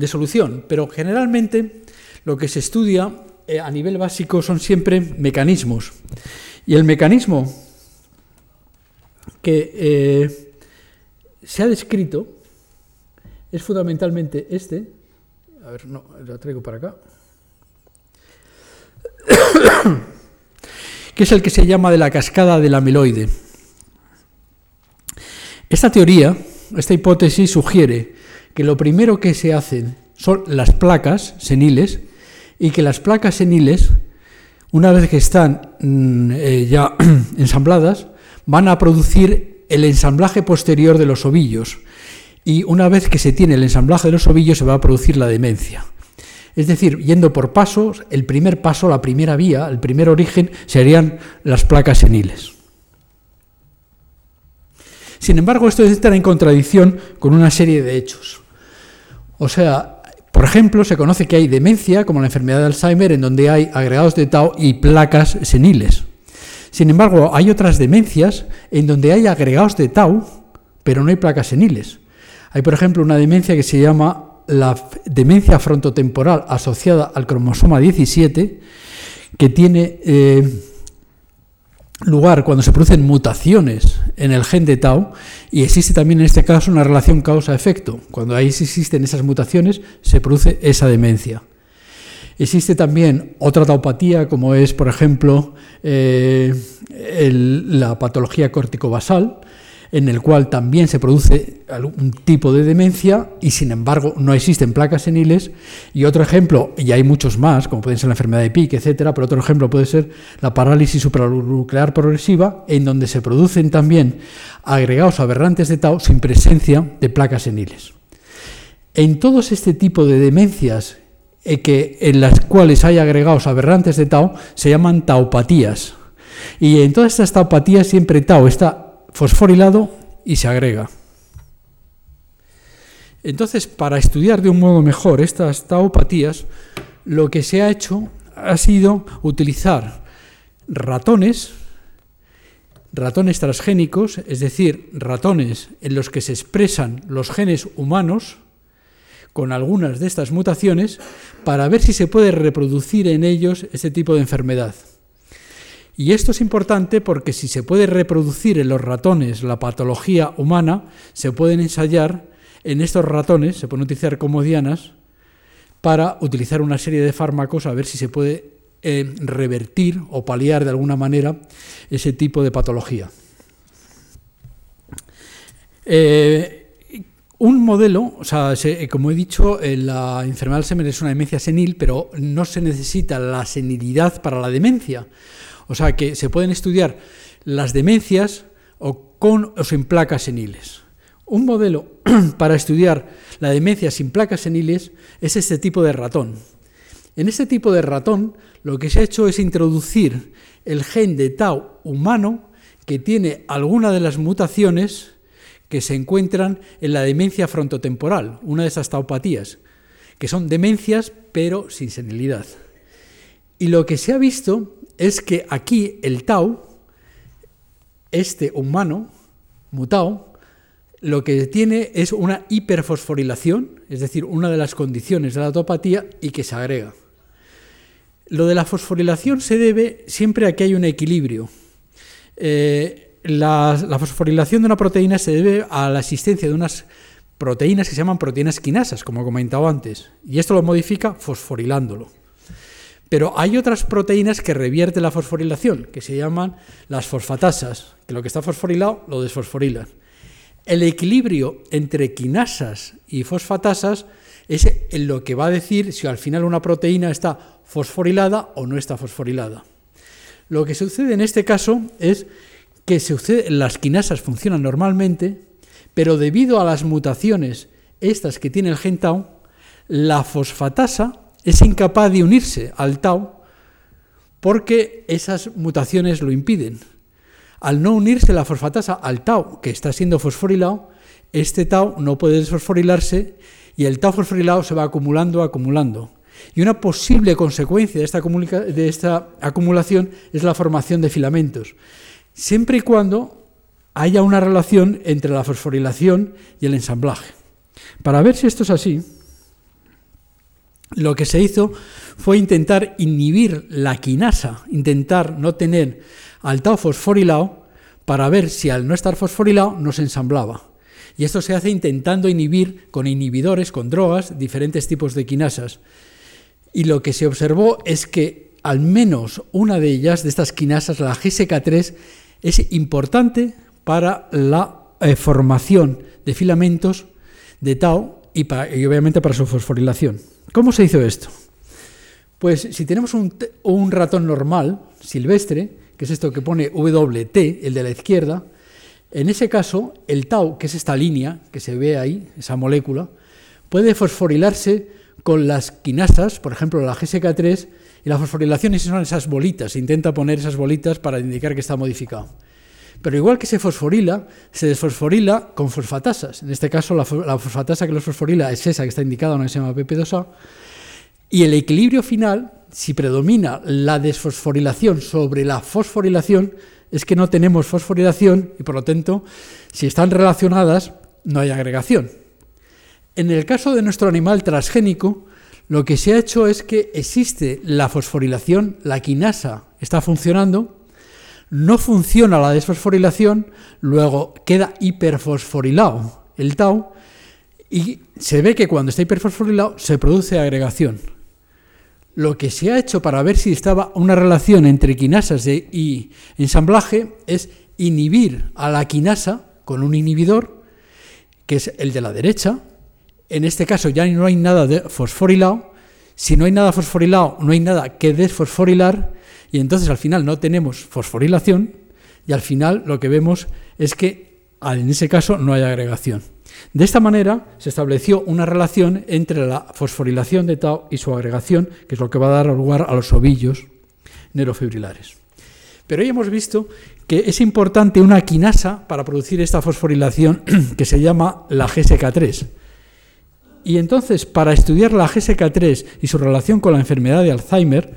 solución, pero generalmente lo que se estudia eh, a nivel básico son siempre mecanismos. Y el mecanismo que eh, se ha descrito es fundamentalmente este. A ver, no, lo traigo para acá. que es el que se llama de la cascada del amiloide. Esta teoría, esta hipótesis sugiere que lo primero que se hacen son las placas seniles y que las placas seniles, una vez que están mm, eh, ya ensambladas, van a producir el ensamblaje posterior de los ovillos. Y una vez que se tiene el ensamblaje de los ovillos, se va a producir la demencia. Es decir, yendo por pasos, el primer paso, la primera vía, el primer origen, serían las placas seniles. Sin embargo, esto entra en contradicción con una serie de hechos. O sea, por ejemplo, se conoce que hay demencia, como la enfermedad de Alzheimer, en donde hay agregados de tau y placas seniles. Sin embargo, hay otras demencias en donde hay agregados de tau, pero no hay placas seniles. Hay, por ejemplo, una demencia que se llama la demencia frontotemporal asociada al cromosoma 17, que tiene eh, lugar cuando se producen mutaciones en el gen de tau y existe también en este caso una relación causa-efecto. Cuando ahí existen esas mutaciones se produce esa demencia. Existe también otra taupatía como es, por ejemplo, eh, la patología corticobasal, en el cual también se produce algún tipo de demencia y sin embargo no existen placas seniles. Y otro ejemplo, y hay muchos más, como pueden ser la enfermedad de Pick, etcétera, pero otro ejemplo puede ser la parálisis supranuclear progresiva, en donde se producen también agregados aberrantes de tau sin presencia de placas seniles. En todos este tipo de demencias eh, que, en las cuales hay agregados aberrantes de tau se llaman taupatías. Y en todas estas taupatías siempre tau está fosforilado y se agrega. Entonces, para estudiar de un modo mejor estas taupatías, lo que se ha hecho ha sido utilizar ratones, ratones transgénicos, es decir, ratones en los que se expresan los genes humanos con algunas de estas mutaciones, para ver si se puede reproducir en ellos este tipo de enfermedad. Y esto es importante porque si se puede reproducir en los ratones la patología humana, se pueden ensayar en estos ratones, se pueden utilizar como dianas para utilizar una serie de fármacos a ver si se puede eh, revertir o paliar de alguna manera ese tipo de patología. Eh, un modelo, o sea, como he dicho, eh, la enfermedad de Alzheimer es una demencia senil, pero no se necesita la senilidad para la demencia. O sea, que se pueden estudiar las demencias o con o sin placas seniles. Un modelo para estudiar la demencia sin placas seniles es este tipo de ratón. En este tipo de ratón lo que se ha hecho es introducir el gen de tau humano que tiene alguna de las mutaciones que se encuentran en la demencia frontotemporal, una de esas taupatías, que son demencias pero sin senilidad. Y lo que se ha visto es que aquí el tau, este humano mutado, lo que tiene es una hiperfosforilación, es decir, una de las condiciones de la taupatía y que se agrega. Lo de la fosforilación se debe siempre a que hay un equilibrio. Eh, la, fosforilación de una proteína se debe a la existencia de unas proteínas que se llaman proteínas quinasas, como he comentado antes, y esto lo modifica fosforilándolo. Pero hay otras proteínas que revierten la fosforilación, que se llaman las fosfatasas, que lo que está fosforilado lo desfosforilan. El equilibrio entre quinasas y fosfatasas es lo que va a decir si al final una proteína está fosforilada o no está fosforilada. Lo que sucede en este caso es que sucede, las quinasas funcionan normalmente, pero debido a las mutaciones estas que tiene el gen tau, la fosfatasa es incapaz de unirse al tau porque esas mutaciones lo impiden. Al no unirse la fosfatasa al tau que está siendo fosforilado, este tau no puede desfosforilarse y el tau fosforilado se va acumulando, acumulando. Y una posible consecuencia de esta, de esta acumulación es la formación de filamentos siempre y cuando haya una relación entre la fosforilación y el ensamblaje. Para ver si esto es así, lo que se hizo fue intentar inhibir la quinasa, intentar no tener al tau fosforilado para ver si al no estar fosforilado no se ensamblaba. Y esto se hace intentando inhibir con inhibidores, con drogas, diferentes tipos de quinasas. Y lo que se observó es que al menos una de ellas, de estas quinasas, la GSK3, es importante para la eh, formación de filamentos de tau y, obviamente para su fosforilación. ¿Cómo se hizo esto? Pues si tenemos un, un, ratón normal, silvestre, que es esto que pone WT, el de la izquierda, en ese caso el tau, que es esta línea que se ve ahí, esa molécula, puede fosforilarse con las quinasas, por ejemplo la GSK3, y la fosforilación son esas bolitas, se intenta poner esas bolitas para indicar que está modificado. Pero igual que se fosforila, se desfosforila con fosfatasas. En este caso, la, fosfatasa que los fosforila es esa que está indicada, una que se llama PP2A. Y el equilibrio final, si predomina la desfosforilación sobre la fosforilación, es que no tenemos fosforilación y por lo tanto, si están relacionadas, no hay agregación. En el caso de nuestro animal transgénico, lo que se ha hecho es que existe la fosforilación, la quinasa está funcionando, no funciona la desfosforilación, luego queda hiperfosforilado el tau y se ve que cuando está hiperfosforilado se produce agregación. Lo que se ha hecho para ver si estaba una relación entre quinasas y ensamblaje es inhibir a la quinasa con un inhibidor, que es el de la derecha, en este caso ya no hay nada de fosforilado, si no hay nada fosforilado, no hay nada que desfosforilar, y entonces al final no tenemos fosforilación, y al final lo que vemos es que en ese caso no hay agregación. De esta manera se estableció una relación entre la fosforilación de tau y su agregación, que es lo que va a dar lugar a los ovillos neurofibrilares. Pero hoy hemos visto que es importante una quinasa para producir esta fosforilación que se llama la GSK3. Y entonces, para estudiar la GSK3 y su relación con la enfermedad de Alzheimer,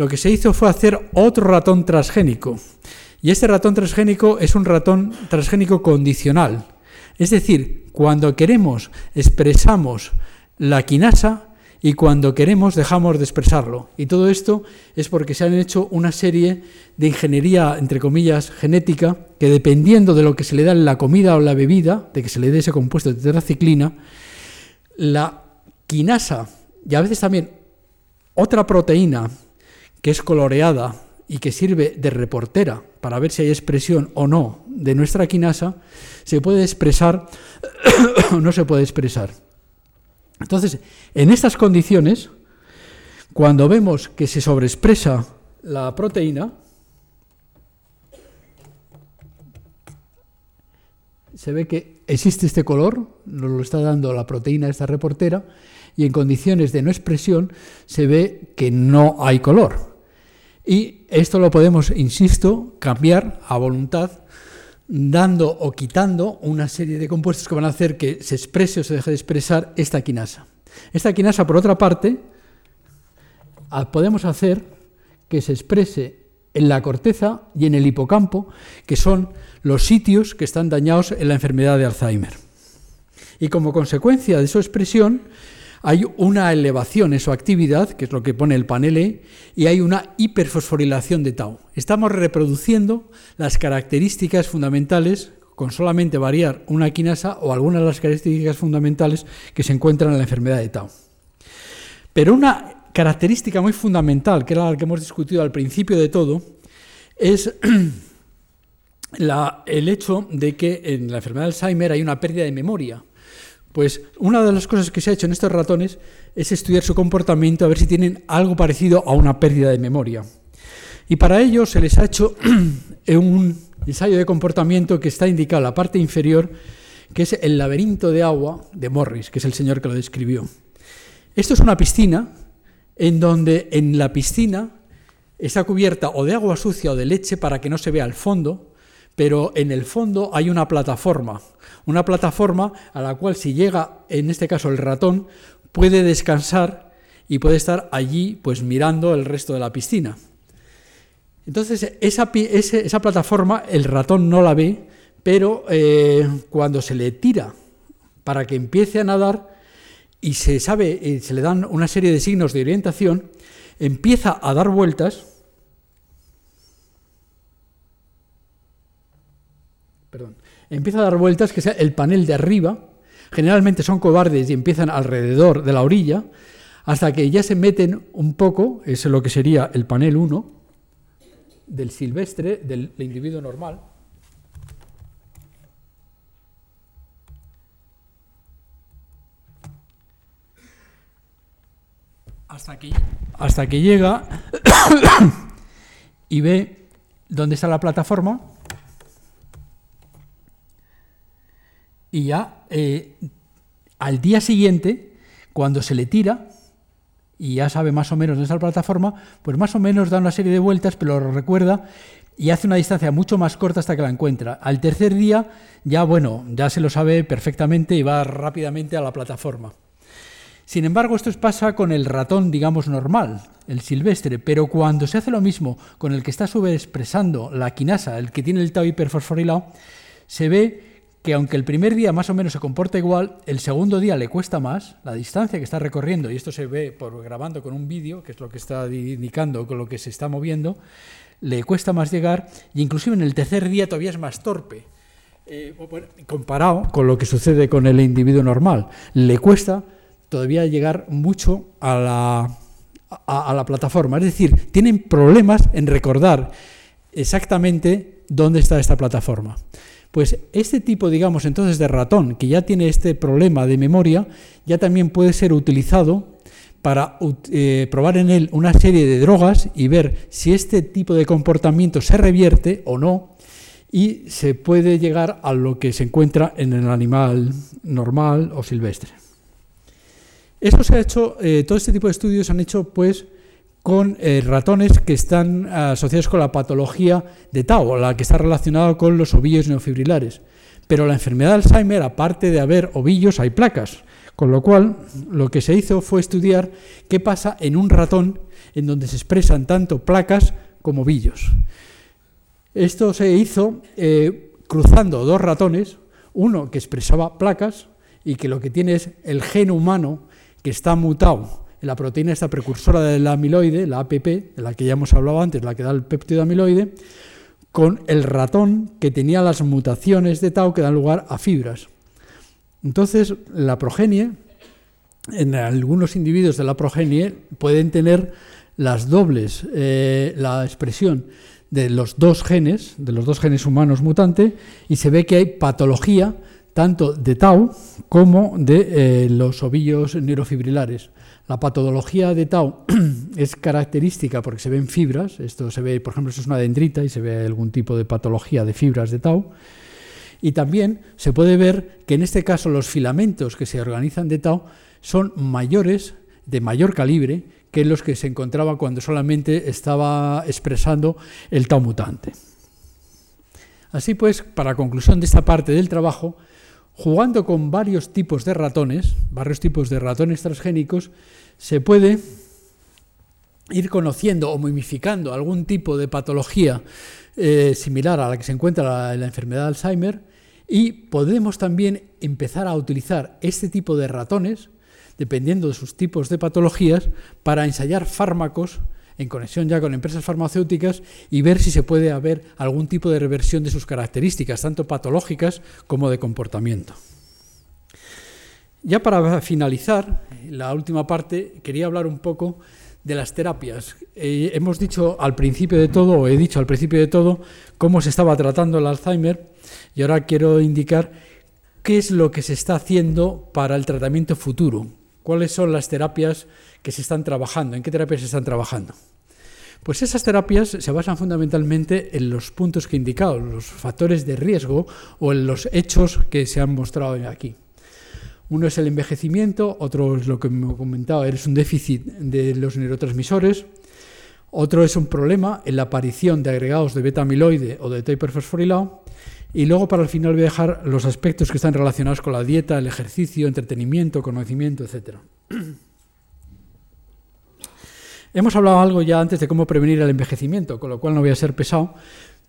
lo que se hizo fue hacer otro ratón transgénico. Y este ratón transgénico es un ratón transgénico condicional. Es decir, cuando queremos, expresamos la quinasa y cuando queremos dejamos de expresarlo. Y todo esto es porque se han hecho una serie de ingeniería, entre comillas, genética, que dependiendo de lo que se le da en la comida o la bebida, de que se le dé ese compuesto de tetraciclina, la quinasa y a veces también otra proteína que es coloreada y que sirve de reportera para ver si hay expresión o no de nuestra quinasa, se puede expresar o no se puede expresar. Entonces, en estas condiciones, cuando vemos que se sobreexpresa la proteína, se ve que existe este color, nos lo está dando la proteína esta reportera, y en condiciones de no expresión se ve que no hay color. Y esto lo podemos, insisto, cambiar a voluntad dando o quitando una serie de compuestos que van a hacer que se exprese o se deje de expresar esta quinasa. Esta quinasa, por otra parte, podemos hacer que se exprese en la corteza y en el hipocampo, que son los sitios que están dañados en la enfermedad de Alzheimer. Y como consecuencia de su expresión, hay una elevación en su actividad, que es lo que pone el panel E, y hay una hiperfosforilación de tau. Estamos reproduciendo las características fundamentales con solamente variar una quinasa o algunas de las características fundamentales que se encuentran en la enfermedad de tau. Pero una característica muy fundamental, que era la que hemos discutido al principio de todo, es el hecho de que en la enfermedad de Alzheimer hay una pérdida de memoria. Pues una de las cosas que se ha hecho en estos ratones es estudiar su comportamiento a ver si tienen algo parecido a una pérdida de memoria. Y para ello se les ha hecho un ensayo de comportamiento que está indicado en la parte inferior, que es el laberinto de agua de Morris, que es el señor que lo describió. Esto es una piscina en donde en la piscina está cubierta o de agua sucia o de leche para que no se vea el fondo, pero en el fondo hay una plataforma una plataforma a la cual si llega, en este caso el ratón, puede descansar y puede estar allí pues mirando el resto de la piscina. Entonces esa, plataforma el ratón no la ve, pero eh, cuando se le tira para que empiece a nadar y se sabe, y se le dan una serie de signos de orientación, empieza a dar vueltas. Perdón empieza a dar vueltas, que sea el panel de arriba, generalmente son cobardes y empiezan alrededor de la orilla, hasta que ya se meten un poco, es lo que sería el panel 1 del silvestre, del individuo normal. Hasta que, hasta que llega y ve dónde está la plataforma y ya eh, al día siguiente, cuando se le tira, y ya sabe más o menos está la plataforma, pues más o menos da una serie de vueltas, pero lo recuerda y hace una distancia mucho más corta hasta que la encuentra. Al tercer día, ya bueno, ya se lo sabe perfectamente y va rápidamente a la plataforma. Sin embargo, esto pasa con el ratón, digamos, normal, el silvestre, pero cuando se hace lo mismo con el que está expresando la quinasa, el que tiene el tau hiperfosforilado, se ve que aunque el primer día más o menos se comporta igual, el segundo día le cuesta más, la distancia que está recorriendo, y esto se ve por grabando con un vídeo, que es lo que está indicando con lo que se está moviendo, le cuesta más llegar, y inclusive en el tercer día todavía es más torpe. Eh, comparado con lo que sucede con el individuo normal, le cuesta todavía llegar mucho a la, a la plataforma. Es decir, tienen problemas en recordar exactamente dónde está esta plataforma. Pues este tipo, digamos, entonces de ratón, que ya tiene este problema de memoria, ya también puede ser utilizado para eh, probar en él una serie de drogas y ver si este tipo de comportamiento se revierte o no y se puede llegar a lo que se encuentra en el animal normal o silvestre. Esto se ha hecho, eh, todo este tipo de estudios se han hecho pues con eh, ratones que están asociados con la patología de Tau, la que está relacionada con los ovillos neofibrilares. Pero la enfermedad de Alzheimer, aparte de haber ovillos, hay placas. Con lo cual, lo que se hizo fue estudiar qué pasa en un ratón en donde se expresan tanto placas como ovillos. Esto se hizo eh, cruzando dos ratones, uno que expresaba placas y que lo que tiene es el gen humano que está mutado la proteína esta precursora del amiloide, la APP, de la que ya hemos hablado antes, la que da el péptido amiloide, con el ratón que tenía las mutaciones de tau que dan lugar a fibras. Entonces, la progenie, en algunos individuos de la progenie, pueden tener las dobles, eh, la expresión de los dos genes, de los dos genes humanos mutante, y se ve que hay patología tanto de tau como de eh, los ovillos neurofibrilares. La patología de tau es característica porque se ven fibras, esto se ve, por ejemplo, esto es una dendrita y se ve algún tipo de patología de fibras de tau. Y también se puede ver que en este caso los filamentos que se organizan de tau son mayores, de mayor calibre, que los que se encontraba cuando solamente estaba expresando el tau mutante. Así pues, para conclusión de esta parte del trabajo, jugando con varios tipos de ratones, varios tipos de ratones transgénicos, se puede ir conociendo o mimificando algún tipo de patología eh, similar a la que se encuentra la, la enfermedad de Alzheimer y podemos también empezar a utilizar este tipo de ratones, dependiendo de sus tipos de patologías, para ensayar fármacos en conexión ya con empresas farmacéuticas y ver si se puede haber algún tipo de reversión de sus características, tanto patológicas como de comportamiento. Ya para finalizar, la última parte, quería hablar un poco de las terapias. Eh, hemos dicho al principio de todo, o he dicho al principio de todo, cómo se estaba tratando el Alzheimer y ahora quiero indicar qué es lo que se está haciendo para el tratamiento futuro, cuáles son las terapias que se están trabajando, en qué terapias se están trabajando. Pues esas terapias se basan fundamentalmente en los puntos que he indicado, los factores de riesgo o en los hechos que se han mostrado aquí. Uno es el envejecimiento, otro es lo que me he comentado, es un déficit de los neurotransmisores, otro es un problema en la aparición de agregados de beta-amiloide o de hiperfosforilado, y luego para el final voy a dejar los aspectos que están relacionados con la dieta, el ejercicio, entretenimiento, conocimiento, etcétera. Hemos hablado algo ya antes de cómo prevenir el envejecimiento, con lo cual no voy a ser pesado,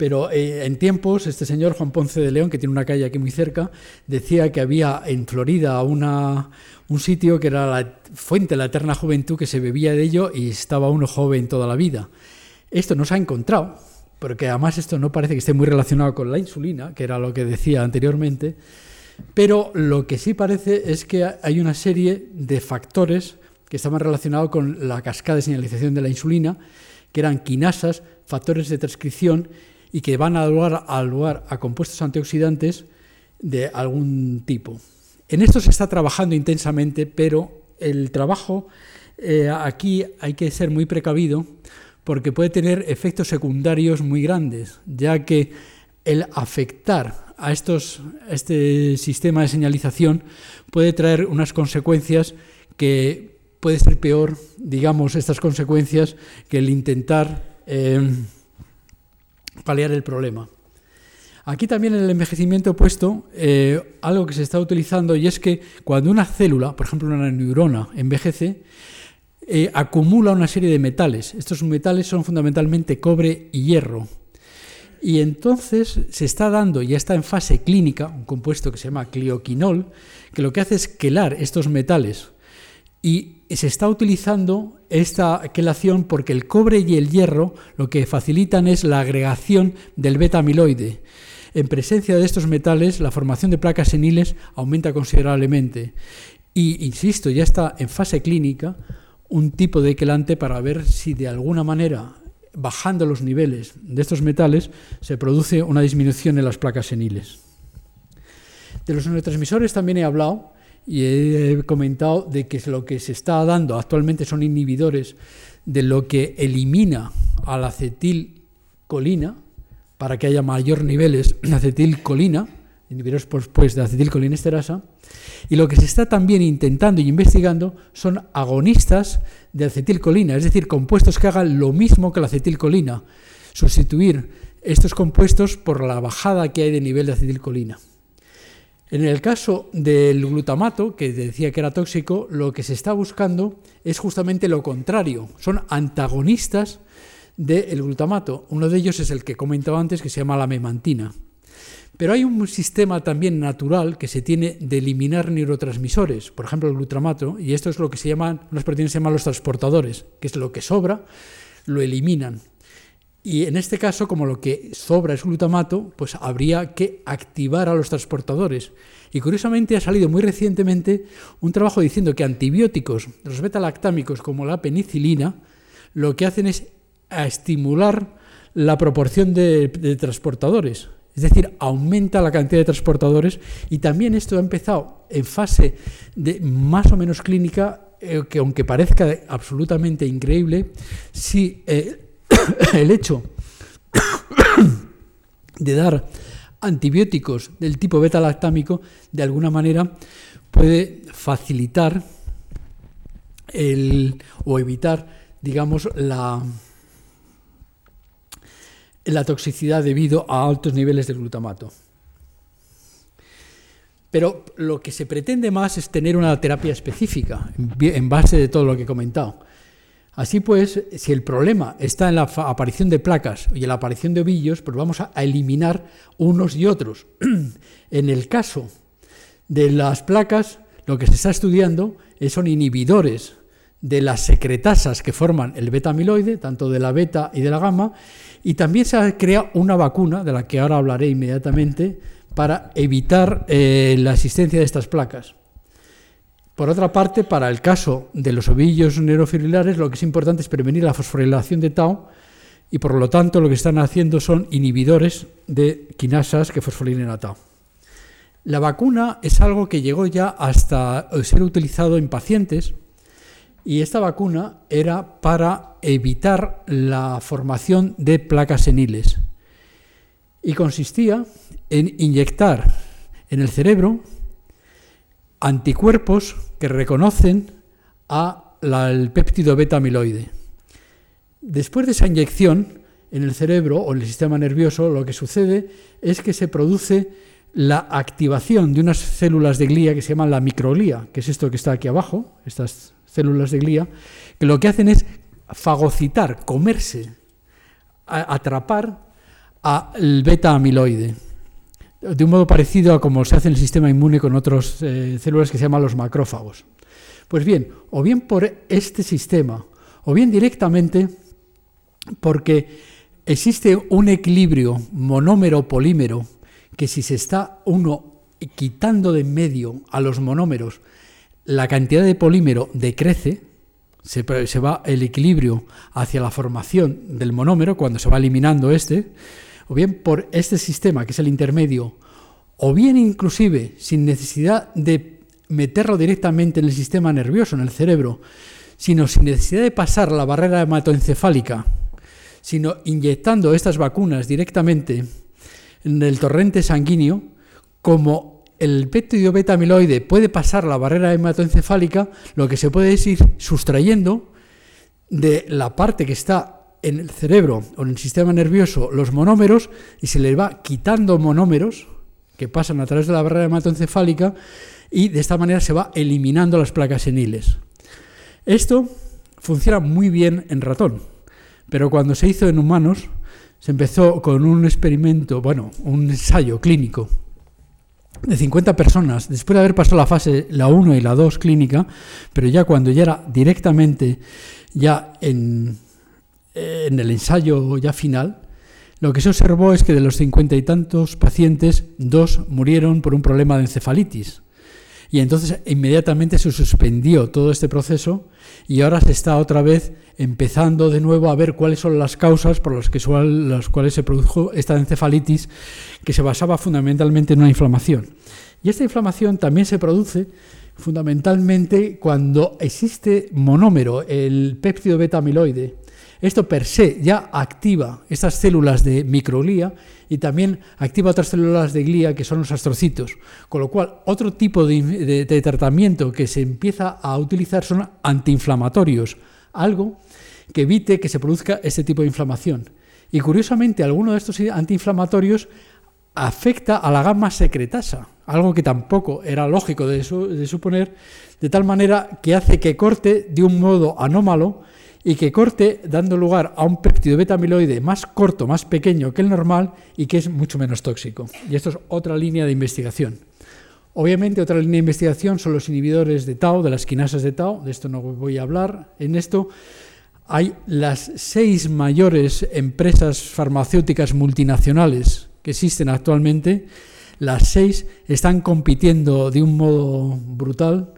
pero eh, en tiempos este señor Juan Ponce de León, que tiene una calle aquí muy cerca, decía que había en Florida una, un sitio que era la fuente de la eterna juventud, que se bebía de ello y estaba uno joven toda la vida. Esto no se ha encontrado, porque además esto no parece que esté muy relacionado con la insulina, que era lo que decía anteriormente, pero lo que sí parece es que hay una serie de factores que estaban relacionados con la cascada de señalización de la insulina, que eran quinasas, factores de transcripción y que van a dar a, lugar a compuestos antioxidantes de algún tipo. En esto se está trabajando intensamente, pero el trabajo eh, aquí hay que ser muy precavido porque puede tener efectos secundarios muy grandes, ya que el afectar a, estos, este sistema de señalización puede traer unas consecuencias que puede ser peor, digamos, estas consecuencias que el intentar eh, paliar el problema. Aquí también en el envejecimiento he puesto eh, algo que se está utilizando y es que cuando una célula, por ejemplo una neurona, envejece, eh, acumula una serie de metales. Estos metales son fundamentalmente cobre y hierro. Y entonces se está dando, ya está en fase clínica, un compuesto que se llama clioquinol, que lo que hace es quelar estos metales y se está utilizando esta quelación porque el cobre y el hierro lo que facilitan es la agregación del beta-amiloide. En presencia de estos metales, la formación de placas seniles aumenta considerablemente. Y, insisto, ya está en fase clínica un tipo de quelante para ver si de alguna manera, bajando los niveles de estos metales, se produce una disminución en las placas seniles. De los neurotransmisores también he hablado y he comentado de que lo que se está dando actualmente son inhibidores de lo que elimina a la acetilcolina para que haya mayor niveles de acetilcolina, inhibidores pues, de acetilcolinesterasa, y lo que se está también intentando y investigando son agonistas de acetilcolina, es decir, compuestos que hagan lo mismo que la acetilcolina, sustituir estos compuestos por la bajada que hay de nivel de acetilcolina. En el caso del glutamato, que decía que era tóxico, lo que se está buscando es justamente lo contrario, son antagonistas del glutamato. Uno de ellos es el que he comentado antes, que se llama la memantina. Pero hay un sistema también natural que se tiene de eliminar neurotransmisores, por ejemplo el glutamato, y esto es lo que se llaman, unas proteínas se llaman los transportadores, que es lo que sobra, lo eliminan. Y en este caso, como lo que sobra es glutamato, pues habría que activar a los transportadores. Y curiosamente ha salido muy recientemente un trabajo diciendo que antibióticos, los beta-lactámicos como la penicilina, lo que hacen es estimular la proporción de, transportadores. Es decir, aumenta la cantidad de transportadores y también esto ha empezado en fase de más o menos clínica, eh, que aunque parezca absolutamente increíble, si eh, el hecho de dar antibióticos del tipo beta-lactámico de alguna manera puede facilitar el, o evitar, digamos, la, la toxicidad debido a altos niveles de glutamato. Pero lo que se pretende más es tener una terapia específica en base de todo lo que he comentado. Así pues, si el problema está en la aparición de placas y en la aparición de ovillos, pues vamos a eliminar unos y otros. en el caso de las placas, lo que se está estudiando son inhibidores de las secretasas que forman el beta-amiloide, tanto de la beta y de la gamma, y también se crea una vacuna, de la que ahora hablaré inmediatamente, para evitar eh, la existencia de estas placas. Por otra parte, para el caso de los ovillos neurofibrilares, lo que es importante es prevenir la fosforilación de tau y por lo tanto lo que están haciendo son inhibidores de quinasas que fosforilen a tau. La vacuna es algo que llegó ya hasta ser utilizado en pacientes y esta vacuna era para evitar la formación de placas seniles y consistía en inyectar en el cerebro anticuerpos que reconocen al péptido beta amiloide. Después de esa inyección en el cerebro o en el sistema nervioso, lo que sucede es que se produce la activación de unas células de glía que se llaman la microglía, que es esto que está aquí abajo, estas células de glía, que lo que hacen es fagocitar, comerse, atrapar al beta amiloide de un modo parecido a como se hace en el sistema inmune con otras eh, células que se llaman los macrófagos. Pues bien, o bien por este sistema, o bien directamente porque existe un equilibrio monómero-polímero que si se está uno quitando de en medio a los monómeros, la cantidad de polímero decrece, se, se va el equilibrio hacia la formación del monómero cuando se va eliminando este, o bien por este sistema, que es el intermedio, o bien inclusive sin necesidad de meterlo directamente en el sistema nervioso, en el cerebro, sino sin necesidad de pasar la barrera hematoencefálica, sino inyectando estas vacunas directamente en el torrente sanguíneo, como el péptido beta amiloide puede pasar la barrera hematoencefálica, lo que se puede es ir sustrayendo de la parte que está en el cerebro o en el sistema nervioso los monómeros y se le va quitando monómeros que pasan a través de la barrera hematoencefálica y de esta manera se va eliminando las placas seniles. Esto funciona muy bien en ratón, pero cuando se hizo en humanos se empezó con un experimento, bueno, un ensayo clínico de 50 personas, después de haber pasado la fase la 1 y la 2 clínica, pero ya cuando ya era directamente ya en en el ensayo ya final, lo que se observó es que de los cincuenta y tantos pacientes, dos murieron por un problema de encefalitis. Y entonces inmediatamente se suspendió todo este proceso y ahora se está otra vez empezando de nuevo a ver cuáles son las causas por las, que, cuales se produjo esta encefalitis que se basaba fundamentalmente en una inflamación. Y esta inflamación también se produce fundamentalmente cuando existe monómero, el péptido beta amiloide, esto per se ya activa estas células de microglía y también activa otras células de glía que son los astrocitos. Con lo cual, otro tipo de, tratamiento que se empieza a utilizar son antiinflamatorios, algo que evite que se produzca este tipo de inflamación. Y curiosamente, alguno de estos antiinflamatorios afecta a la gamma secretasa, algo que tampoco era lógico de, de, suponer, de tal manera que hace que corte de un modo anómalo y que corte dando lugar a un péptido beta amiloide más corto, más pequeño que el normal y que es mucho menos tóxico. Y esto es otra línea de investigación. Obviamente otra línea de investigación son los inhibidores de Tau, de las quinasas de Tau, de esto no voy a hablar en esto. Hay las seis mayores empresas farmacéuticas multinacionales que existen actualmente, las seis están compitiendo de un modo brutal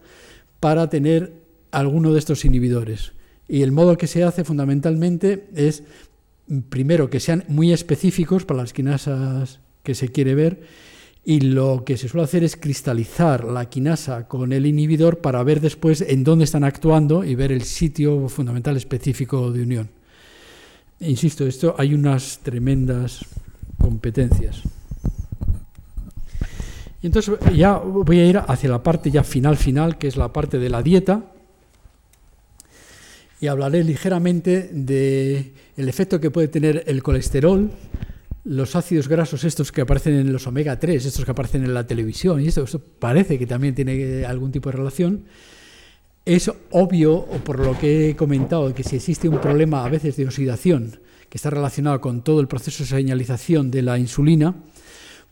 para tener alguno de estos inhibidores. Y el modo que se hace fundamentalmente es, primero, que sean muy específicos para las quinasas que se quiere ver, y lo que se suele hacer es cristalizar la quinasa con el inhibidor para ver después en dónde están actuando y ver el sitio fundamental específico de unión. Insisto, esto hay unas tremendas competencias. Y entonces ya voy a ir hacia la parte ya final final, que es la parte de la dieta, y hablaré ligeramente del el efecto que puede tener el colesterol, los ácidos grasos estos que aparecen en los omega 3, estos que aparecen en la televisión, y esto, esto parece que también tiene algún tipo de relación. Es obvio, por lo que he comentado, que si existe un problema a veces de oxidación, que está relacionado con todo el proceso de señalización de la insulina,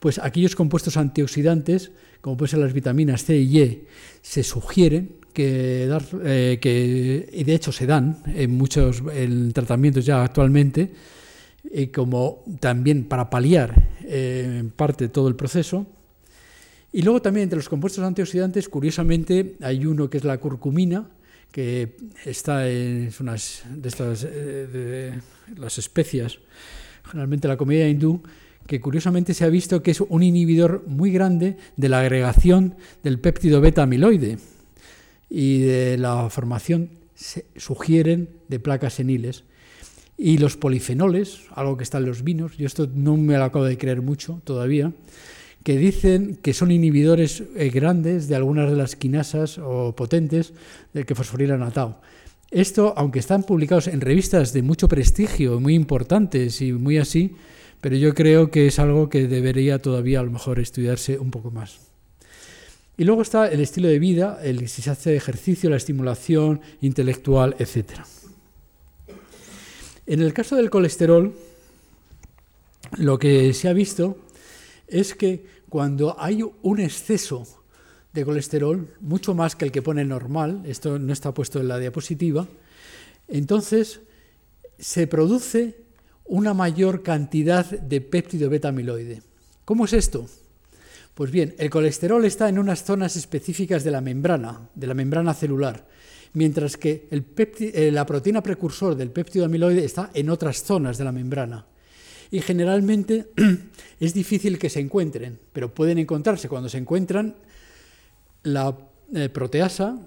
pues aquellos compuestos antioxidantes, como pueden ser las vitaminas C y E, se sugieren que, dar, eh, que y de hecho se dan en muchos en tratamientos ya actualmente, y como también para paliar eh, en parte todo el proceso. Y luego también entre los compuestos antioxidantes, curiosamente, hay uno que es la curcumina, que está en unas de estas eh, de las especias, generalmente la comida hindú, que curiosamente se ha visto que es un inhibidor muy grande de la agregación del péptido beta amiloide y de la formación, se sugieren, de placas seniles. Y los polifenoles, algo que está en los vinos, yo esto no me lo acabo de creer mucho todavía, que dicen que son inhibidores eh, grandes de algunas de las quinasas o potentes del que fosforilan a tau. Esto, aunque están publicados en revistas de mucho prestigio, muy importantes y muy así, pero yo creo que es algo que debería todavía a lo mejor estudiarse un poco más. Y luego está el estilo de vida, el si se hace ejercicio, la estimulación intelectual, etc. En el caso del colesterol, lo que se ha visto es que cuando hay un exceso de colesterol, mucho más que el que pone normal, esto no está puesto en la diapositiva, entonces se produce una mayor cantidad de péptido beta amiloide. ¿Cómo es esto? Pues bien, el colesterol está en unas zonas específicas de la membrana, de la membrana celular, mientras que eh, la proteína precursor del péptido amiloide está en otras zonas de la membrana. Y generalmente es difícil que se encuentren, pero pueden encontrarse. Cuando se encuentran, la eh, proteasa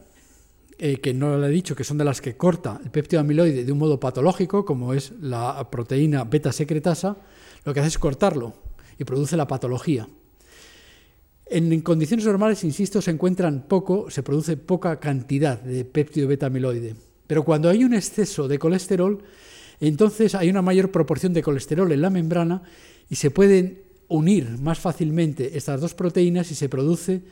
eh, que no le he dicho, que son de las que corta el péptido amiloide de un modo patológico, como es la proteína beta secretasa, lo que hace es cortarlo y produce la patología. En, condiciones normales, insisto, se encuentran poco, se produce poca cantidad de péptido beta amiloide. Pero cuando hay un exceso de colesterol, entonces hay una mayor proporción de colesterol en la membrana y se pueden unir más fácilmente estas dos proteínas y se produce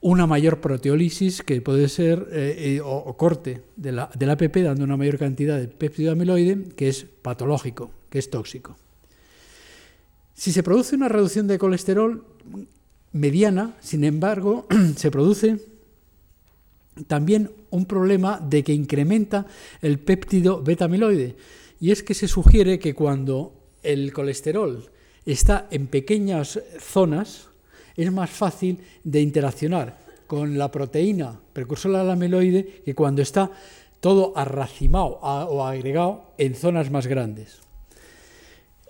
una mayor proteólisis que puede ser eh, eh, o, corte de la, del APP dando una mayor cantidad de péptido amiloide que es patológico, que es tóxico. Si se produce una reducción de colesterol mediana, sin embargo, se produce también un problema de que incrementa el péptido beta amiloide y es que se sugiere que cuando el colesterol está en pequeñas zonas, es más fácil de interaccionar con la proteína precursora del amiloide que cuando está todo arracimado o agregado en zonas más grandes.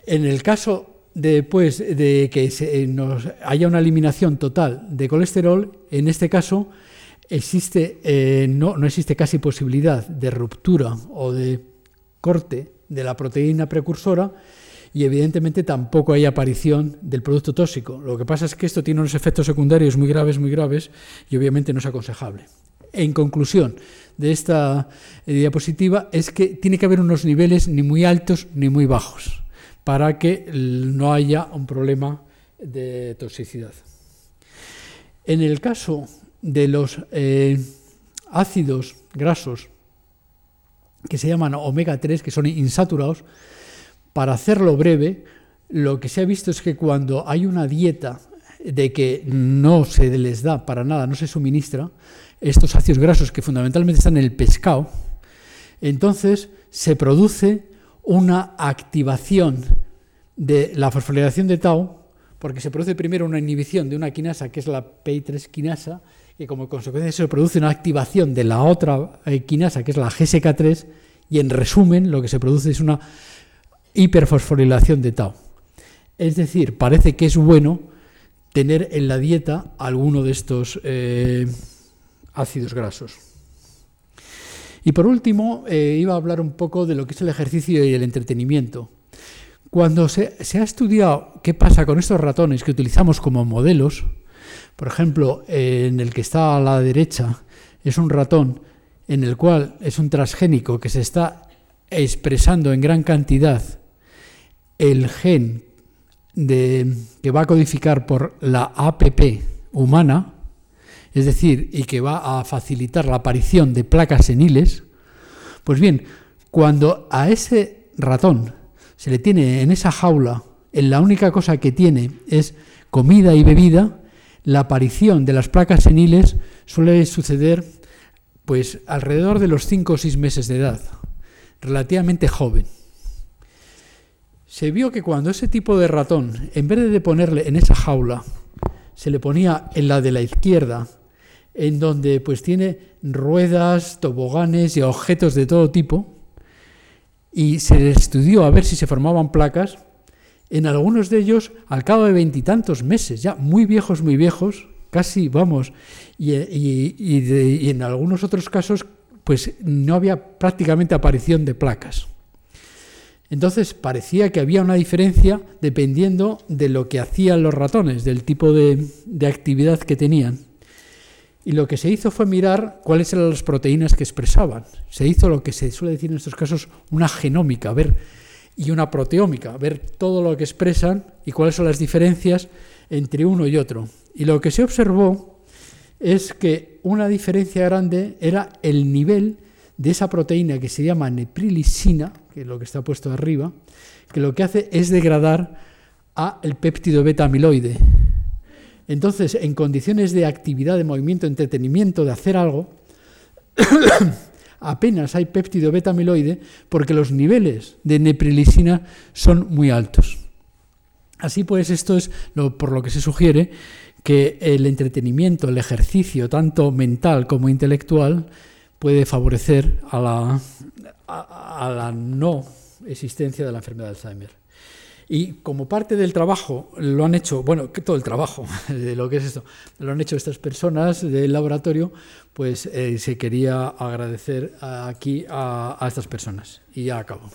En el caso de, pues, de que haya una eliminación total de colesterol, en este caso existe, eh, no, no existe casi posibilidad de ruptura o de corte de la proteína precursora, y evidentemente tampoco hay aparición del producto tóxico. Lo que pasa es que esto tiene unos efectos secundarios muy graves, muy graves y obviamente no es aconsejable. En conclusión de esta eh, diapositiva es que tiene que haber unos niveles ni muy altos ni muy bajos para que no haya un problema de toxicidad. En el caso de los eh, ácidos grasos que se llaman omega 3, que son insaturados. Para hacerlo breve, lo que se ha visto es que cuando hay una dieta de que no se les da para nada, no se suministra, estos ácidos grasos que fundamentalmente están en el pescado, entonces se produce una activación de la fosforilación de tau, porque se produce primero una inhibición de una quinasa que es la PI3 quinasa, y como consecuencia se produce una activación de la otra eh, quinasa que es la GSK3, y en resumen lo que se produce es una hiperfosforilación de tau. Es decir, parece que es bueno tener en la dieta alguno de estos eh, ácidos grasos. Y por último, eh, iba a hablar un poco de lo que es el ejercicio y el entretenimiento. Cuando se, ha estudiado qué pasa con estos ratones que utilizamos como modelos, por ejemplo, en el que está a la derecha es un ratón en el cual es un transgénico que se está expresando en gran cantidad el gen que va a codificar por la APP humana, es decir, y que va a facilitar la aparición de placas seniles, pues bien, cuando a ese ratón se le tiene en esa jaula, en la única cosa que tiene es comida y bebida, la aparición de las placas seniles suele suceder pues alrededor de los 5 o 6 meses de edad, relativamente joven. Se vio que cuando ese tipo de ratón, en vez de ponerle en esa jaula, se le ponía en la de la izquierda, en donde pues tiene ruedas, toboganes y objetos de todo tipo, y se estudió a ver si se formaban placas, en algunos de ellos, al cabo de veintitantos meses, ya muy viejos, muy viejos, casi, vamos, y, y en algunos otros casos, pues no había prácticamente aparición de placas. Entonces parecía que había una diferencia dependiendo de lo que hacían los ratones, del tipo de, actividad que tenían. Y lo que se hizo fue mirar cuáles eran las proteínas que expresaban. Se hizo lo que se suele decir en estos casos una genómica, ver y una proteómica, ver todo lo que expresan y cuáles son las diferencias entre uno y otro. Y lo que se observó es que una diferencia grande era el nivel de esa proteína que se llama neprilisina, que es lo que está puesto arriba, que lo que hace es degradar a el péptido beta amiloide. Entonces, en condiciones de actividad, de movimiento, entretenimiento, de hacer algo, apenas hay péptido beta amiloide porque los niveles de neprilisina son muy altos. Así pues, esto es por lo que se sugiere que el entretenimiento, el ejercicio, tanto mental como intelectual, puede favorecer a la, a, la no existencia de la enfermedad de Alzheimer. Y como parte del trabajo lo han hecho, bueno, todo el trabajo de lo que es esto, lo han hecho estas personas del laboratorio, pues eh, se quería agradecer aquí a, a estas personas. Y ya acabo.